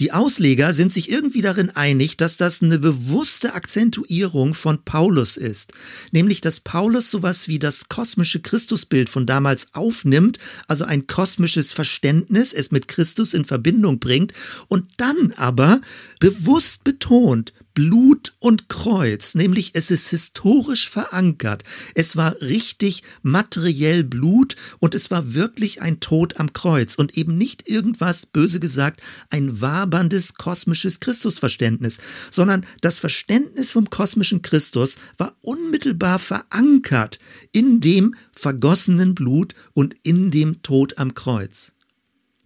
Die Ausleger sind sich irgendwie darin einig, dass das eine bewusste Akzentuierung von Paulus ist, nämlich dass Paulus sowas wie das kosmische Christusbild von damals aufnimmt, also ein kosmisches Verständnis, es mit Christus in Verbindung bringt und dann aber bewusst betont, Blut und Kreuz, nämlich es ist historisch verankert. Es war richtig materiell Blut und es war wirklich ein Tod am Kreuz und eben nicht irgendwas, böse gesagt, ein waberndes kosmisches Christusverständnis, sondern das Verständnis vom kosmischen Christus war unmittelbar verankert in dem vergossenen Blut und in dem Tod am Kreuz.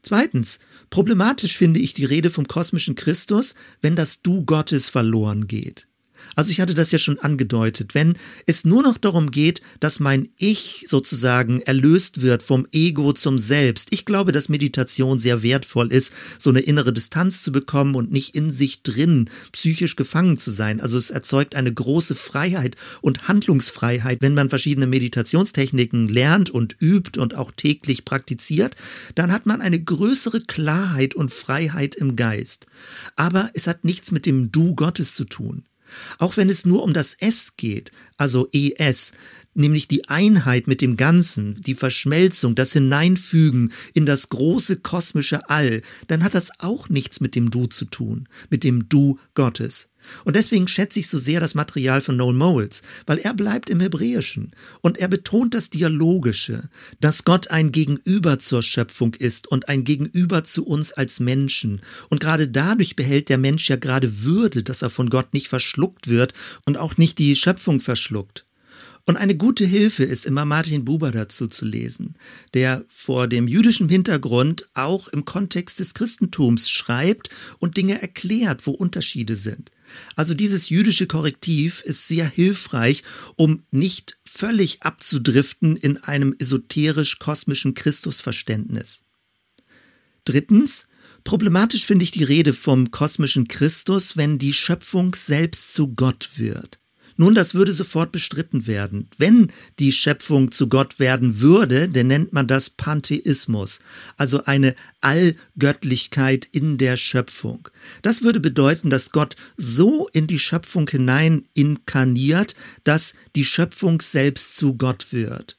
Zweitens, problematisch finde ich die Rede vom kosmischen Christus, wenn das Du Gottes verloren geht. Also ich hatte das ja schon angedeutet, wenn es nur noch darum geht, dass mein Ich sozusagen erlöst wird vom Ego zum Selbst. Ich glaube, dass Meditation sehr wertvoll ist, so eine innere Distanz zu bekommen und nicht in sich drin psychisch gefangen zu sein. Also es erzeugt eine große Freiheit und Handlungsfreiheit, wenn man verschiedene Meditationstechniken lernt und übt und auch täglich praktiziert, dann hat man eine größere Klarheit und Freiheit im Geist. Aber es hat nichts mit dem Du Gottes zu tun. Auch wenn es nur um das S geht, also ES, nämlich die Einheit mit dem Ganzen, die Verschmelzung, das Hineinfügen in das große kosmische All, dann hat das auch nichts mit dem Du zu tun, mit dem Du Gottes. Und deswegen schätze ich so sehr das Material von Noel Moles, weil er bleibt im Hebräischen und er betont das Dialogische, dass Gott ein Gegenüber zur Schöpfung ist und ein Gegenüber zu uns als Menschen. Und gerade dadurch behält der Mensch ja gerade Würde, dass er von Gott nicht verschluckt wird und auch nicht die Schöpfung verschluckt. Und eine gute Hilfe ist immer Martin Buber dazu zu lesen, der vor dem jüdischen Hintergrund auch im Kontext des Christentums schreibt und Dinge erklärt, wo Unterschiede sind. Also dieses jüdische Korrektiv ist sehr hilfreich, um nicht völlig abzudriften in einem esoterisch-kosmischen Christusverständnis. Drittens, problematisch finde ich die Rede vom kosmischen Christus, wenn die Schöpfung selbst zu Gott wird. Nun, das würde sofort bestritten werden. Wenn die Schöpfung zu Gott werden würde, dann nennt man das Pantheismus, also eine Allgöttlichkeit in der Schöpfung. Das würde bedeuten, dass Gott so in die Schöpfung hinein inkarniert, dass die Schöpfung selbst zu Gott wird.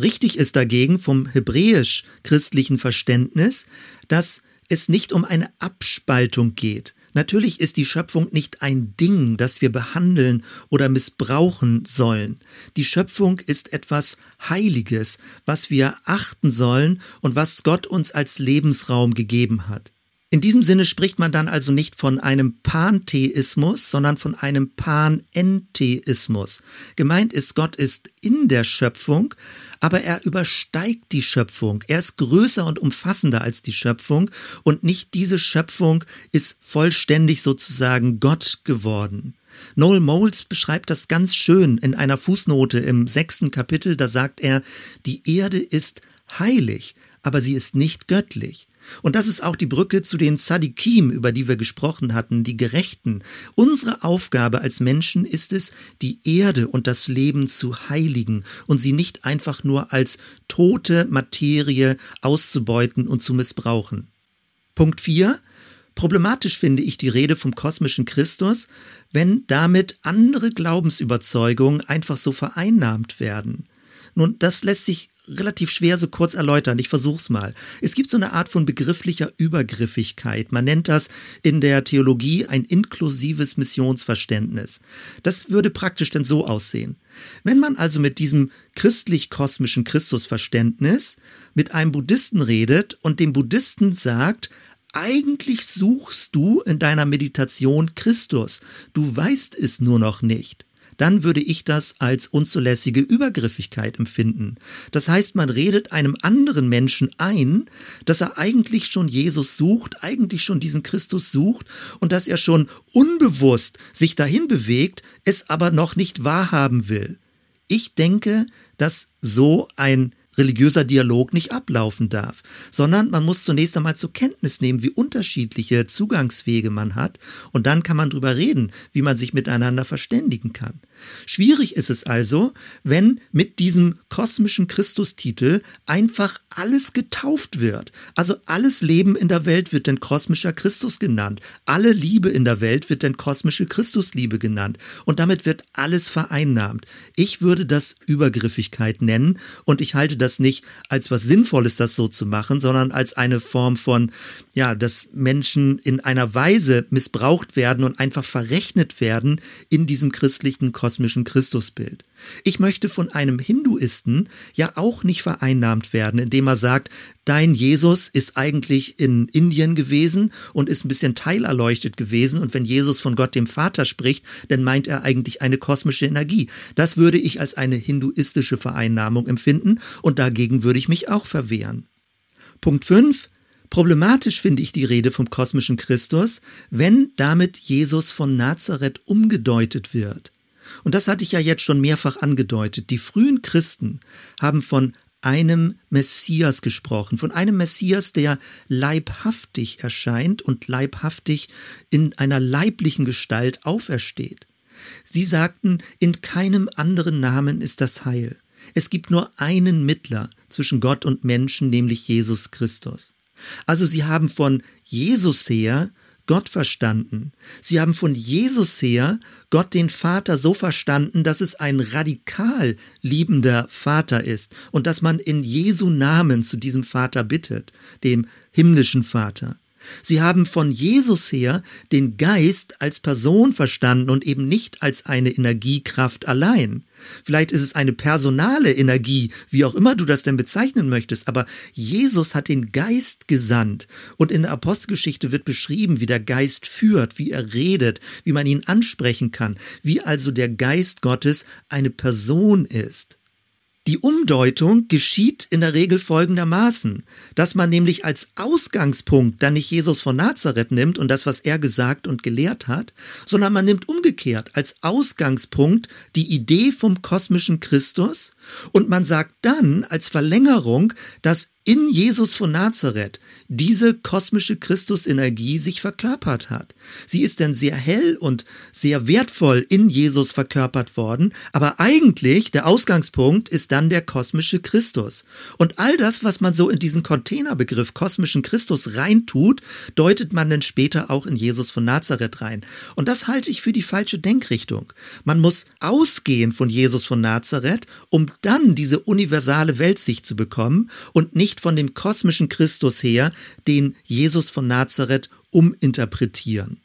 Richtig ist dagegen vom hebräisch-christlichen Verständnis, dass es nicht um eine Abspaltung geht, Natürlich ist die Schöpfung nicht ein Ding, das wir behandeln oder missbrauchen sollen. Die Schöpfung ist etwas Heiliges, was wir achten sollen und was Gott uns als Lebensraum gegeben hat. In diesem Sinne spricht man dann also nicht von einem Pantheismus, sondern von einem Panentheismus. Gemeint ist, Gott ist in der Schöpfung, aber er übersteigt die Schöpfung. Er ist größer und umfassender als die Schöpfung und nicht diese Schöpfung ist vollständig sozusagen Gott geworden. Noel Moles beschreibt das ganz schön in einer Fußnote im sechsten Kapitel. Da sagt er, die Erde ist heilig, aber sie ist nicht göttlich. Und das ist auch die Brücke zu den Sadikim, über die wir gesprochen hatten, die Gerechten. Unsere Aufgabe als Menschen ist es, die Erde und das Leben zu heiligen und sie nicht einfach nur als tote Materie auszubeuten und zu missbrauchen. Punkt 4. Problematisch finde ich die Rede vom kosmischen Christus, wenn damit andere Glaubensüberzeugungen einfach so vereinnahmt werden. Nun, das lässt sich relativ schwer so kurz erläutern. Ich versuch's mal. Es gibt so eine Art von begrifflicher Übergriffigkeit. Man nennt das in der Theologie ein inklusives Missionsverständnis. Das würde praktisch denn so aussehen. Wenn man also mit diesem christlich-kosmischen Christusverständnis mit einem Buddhisten redet und dem Buddhisten sagt, eigentlich suchst du in deiner Meditation Christus, du weißt es nur noch nicht dann würde ich das als unzulässige Übergriffigkeit empfinden. Das heißt, man redet einem anderen Menschen ein, dass er eigentlich schon Jesus sucht, eigentlich schon diesen Christus sucht und dass er schon unbewusst sich dahin bewegt, es aber noch nicht wahrhaben will. Ich denke, dass so ein religiöser Dialog nicht ablaufen darf, sondern man muss zunächst einmal zur Kenntnis nehmen, wie unterschiedliche Zugangswege man hat und dann kann man drüber reden, wie man sich miteinander verständigen kann. Schwierig ist es also, wenn mit diesem kosmischen Christustitel einfach alles getauft wird. Also alles Leben in der Welt wird denn kosmischer Christus genannt. Alle Liebe in der Welt wird denn kosmische Christusliebe genannt. Und damit wird alles vereinnahmt. Ich würde das Übergriffigkeit nennen und ich halte das nicht als was Sinnvolles, das so zu machen, sondern als eine Form von, ja, dass Menschen in einer Weise missbraucht werden und einfach verrechnet werden in diesem christlichen kosmischen Christusbild. Ich möchte von einem Hinduisten ja auch nicht vereinnahmt werden, indem er sagt, dein Jesus ist eigentlich in Indien gewesen und ist ein bisschen teilerleuchtet gewesen und wenn Jesus von Gott dem Vater spricht, dann meint er eigentlich eine kosmische Energie. Das würde ich als eine hinduistische Vereinnahmung empfinden und dagegen würde ich mich auch verwehren. Punkt 5. Problematisch finde ich die Rede vom kosmischen Christus, wenn damit Jesus von Nazareth umgedeutet wird. Und das hatte ich ja jetzt schon mehrfach angedeutet. Die frühen Christen haben von einem Messias gesprochen, von einem Messias, der leibhaftig erscheint und leibhaftig in einer leiblichen Gestalt aufersteht. Sie sagten, in keinem anderen Namen ist das Heil. Es gibt nur einen Mittler zwischen Gott und Menschen, nämlich Jesus Christus. Also sie haben von Jesus her Gott verstanden. Sie haben von Jesus her Gott den Vater so verstanden, dass es ein radikal liebender Vater ist und dass man in Jesu Namen zu diesem Vater bittet, dem himmlischen Vater. Sie haben von Jesus her den Geist als Person verstanden und eben nicht als eine Energiekraft allein. Vielleicht ist es eine personale Energie, wie auch immer du das denn bezeichnen möchtest, aber Jesus hat den Geist gesandt und in der Apostelgeschichte wird beschrieben, wie der Geist führt, wie er redet, wie man ihn ansprechen kann, wie also der Geist Gottes eine Person ist. Die Umdeutung geschieht in der Regel folgendermaßen, dass man nämlich als Ausgangspunkt dann nicht Jesus von Nazareth nimmt und das, was er gesagt und gelehrt hat, sondern man nimmt umgekehrt als Ausgangspunkt die Idee vom kosmischen Christus und man sagt dann als Verlängerung, dass in Jesus von Nazareth diese kosmische Christusenergie sich verkörpert hat. Sie ist dann sehr hell und sehr wertvoll in Jesus verkörpert worden, aber eigentlich der Ausgangspunkt ist dann der kosmische Christus. Und all das, was man so in diesen Containerbegriff kosmischen Christus reintut, deutet man dann später auch in Jesus von Nazareth rein. Und das halte ich für die falsche Denkrichtung. Man muss ausgehen von Jesus von Nazareth, um dann diese universale Weltsicht zu bekommen und nicht von dem kosmischen Christus her, den Jesus von Nazareth uminterpretieren.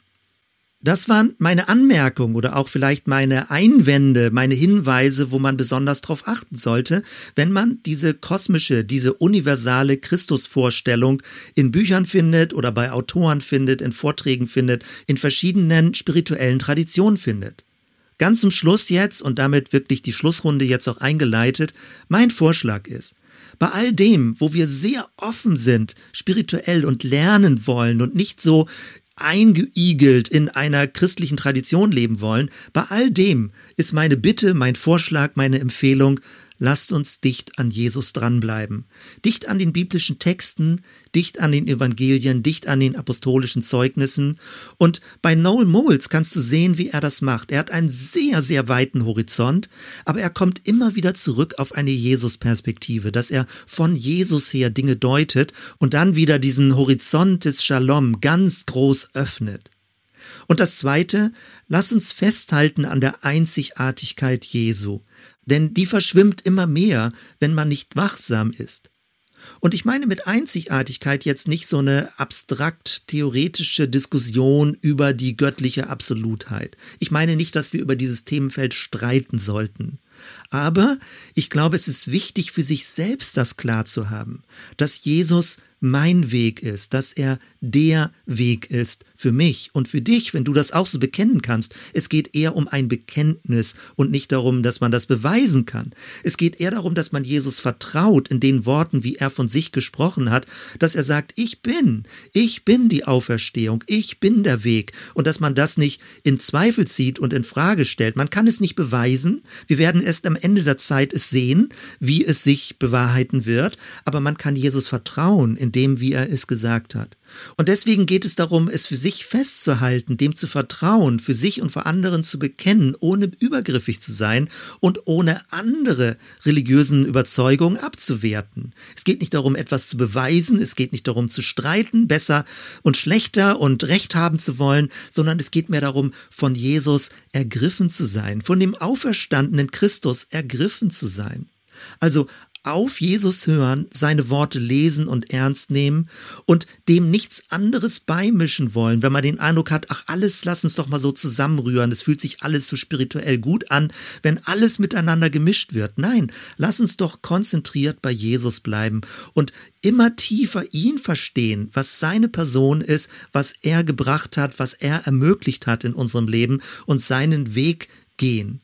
Das waren meine Anmerkungen oder auch vielleicht meine Einwände, meine Hinweise, wo man besonders darauf achten sollte, wenn man diese kosmische, diese universale Christusvorstellung in Büchern findet oder bei Autoren findet, in Vorträgen findet, in verschiedenen spirituellen Traditionen findet. Ganz zum Schluss jetzt und damit wirklich die Schlussrunde jetzt auch eingeleitet, mein Vorschlag ist, bei all dem, wo wir sehr offen sind, spirituell und lernen wollen und nicht so eingeigelt in einer christlichen Tradition leben wollen, bei all dem ist meine Bitte, mein Vorschlag, meine Empfehlung, lasst uns dicht an Jesus dranbleiben. Dicht an den biblischen Texten, dicht an den Evangelien, dicht an den apostolischen Zeugnissen. Und bei Noel Moles kannst du sehen, wie er das macht. Er hat einen sehr, sehr weiten Horizont, aber er kommt immer wieder zurück auf eine Jesus-Perspektive, dass er von Jesus her Dinge deutet und dann wieder diesen Horizont des Shalom ganz groß öffnet. Und das Zweite, lass uns festhalten an der Einzigartigkeit Jesu denn die verschwimmt immer mehr, wenn man nicht wachsam ist. Und ich meine mit Einzigartigkeit jetzt nicht so eine abstrakt theoretische Diskussion über die göttliche Absolutheit. Ich meine nicht, dass wir über dieses Themenfeld streiten sollten. Aber ich glaube, es ist wichtig für sich selbst das klar zu haben, dass Jesus mein Weg ist, dass er der Weg ist für mich und für dich, wenn du das auch so bekennen kannst. Es geht eher um ein Bekenntnis und nicht darum, dass man das beweisen kann. Es geht eher darum, dass man Jesus vertraut in den Worten, wie er von sich gesprochen hat, dass er sagt, ich bin, ich bin die Auferstehung, ich bin der Weg und dass man das nicht in Zweifel zieht und in Frage stellt. Man kann es nicht beweisen. Wir werden erst am Ende der Zeit es sehen, wie es sich bewahrheiten wird, aber man kann Jesus vertrauen in dem, wie er es gesagt hat. Und deswegen geht es darum, es für sich festzuhalten, dem zu vertrauen, für sich und vor anderen zu bekennen, ohne übergriffig zu sein und ohne andere religiösen Überzeugungen abzuwerten. Es geht nicht darum, etwas zu beweisen, es geht nicht darum zu streiten, besser und schlechter und recht haben zu wollen, sondern es geht mehr darum, von Jesus ergriffen zu sein, von dem auferstandenen Christus ergriffen zu sein. Also auf Jesus hören, seine Worte lesen und ernst nehmen und dem nichts anderes beimischen wollen, wenn man den Eindruck hat, ach alles, lass uns doch mal so zusammenrühren, es fühlt sich alles so spirituell gut an, wenn alles miteinander gemischt wird. Nein, lass uns doch konzentriert bei Jesus bleiben und immer tiefer ihn verstehen, was seine Person ist, was er gebracht hat, was er ermöglicht hat in unserem Leben und seinen Weg gehen.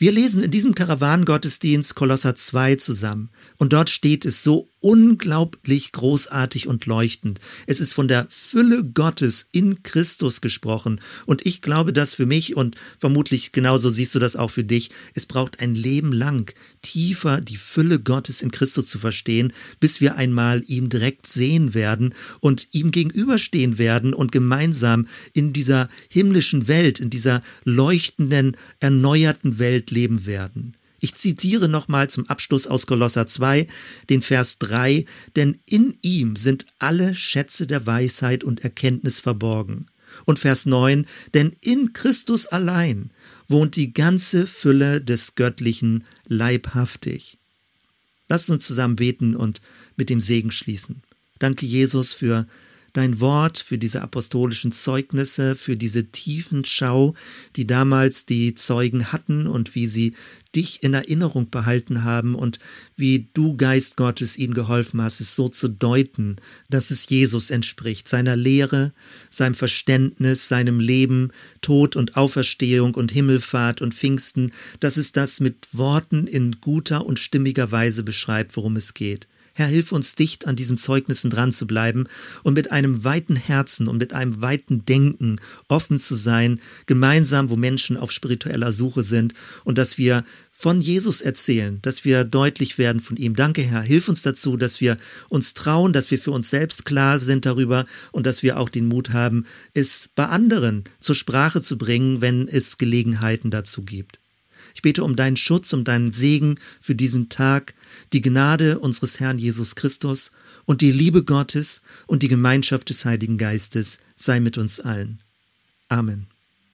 Wir lesen in diesem Karawanengottesdienst Kolosser 2 zusammen. Und dort steht es so unglaublich großartig und leuchtend. Es ist von der Fülle Gottes in Christus gesprochen. Und ich glaube das für mich und vermutlich genauso siehst du das auch für dich. Es braucht ein Leben lang tiefer die Fülle Gottes in Christus zu verstehen, bis wir einmal ihm direkt sehen werden und ihm gegenüberstehen werden und gemeinsam in dieser himmlischen Welt, in dieser leuchtenden, erneuerten Welt leben werden. Ich zitiere nochmal zum Abschluss aus Kolosser 2, den Vers 3, denn in ihm sind alle Schätze der Weisheit und Erkenntnis verborgen. Und Vers 9, denn in Christus allein wohnt die ganze Fülle des Göttlichen leibhaftig. Lasst uns zusammen beten und mit dem Segen schließen. Danke Jesus für dein Wort, für diese apostolischen Zeugnisse, für diese tiefen Schau, die damals die Zeugen hatten und wie sie dich in Erinnerung behalten haben und wie du, Geist Gottes, ihnen geholfen hast, es so zu deuten, dass es Jesus entspricht, seiner Lehre, seinem Verständnis, seinem Leben, Tod und Auferstehung und Himmelfahrt und Pfingsten, dass es das mit Worten in guter und stimmiger Weise beschreibt, worum es geht. Herr, hilf uns dicht an diesen Zeugnissen dran zu bleiben und mit einem weiten Herzen und mit einem weiten Denken offen zu sein, gemeinsam, wo Menschen auf spiritueller Suche sind und dass wir von Jesus erzählen, dass wir deutlich werden von ihm. Danke, Herr. Hilf uns dazu, dass wir uns trauen, dass wir für uns selbst klar sind darüber und dass wir auch den Mut haben, es bei anderen zur Sprache zu bringen, wenn es Gelegenheiten dazu gibt. Ich bete um deinen Schutz, um deinen Segen für diesen Tag, die Gnade unseres Herrn Jesus Christus und die Liebe Gottes und die Gemeinschaft des Heiligen Geistes sei mit uns allen. Amen.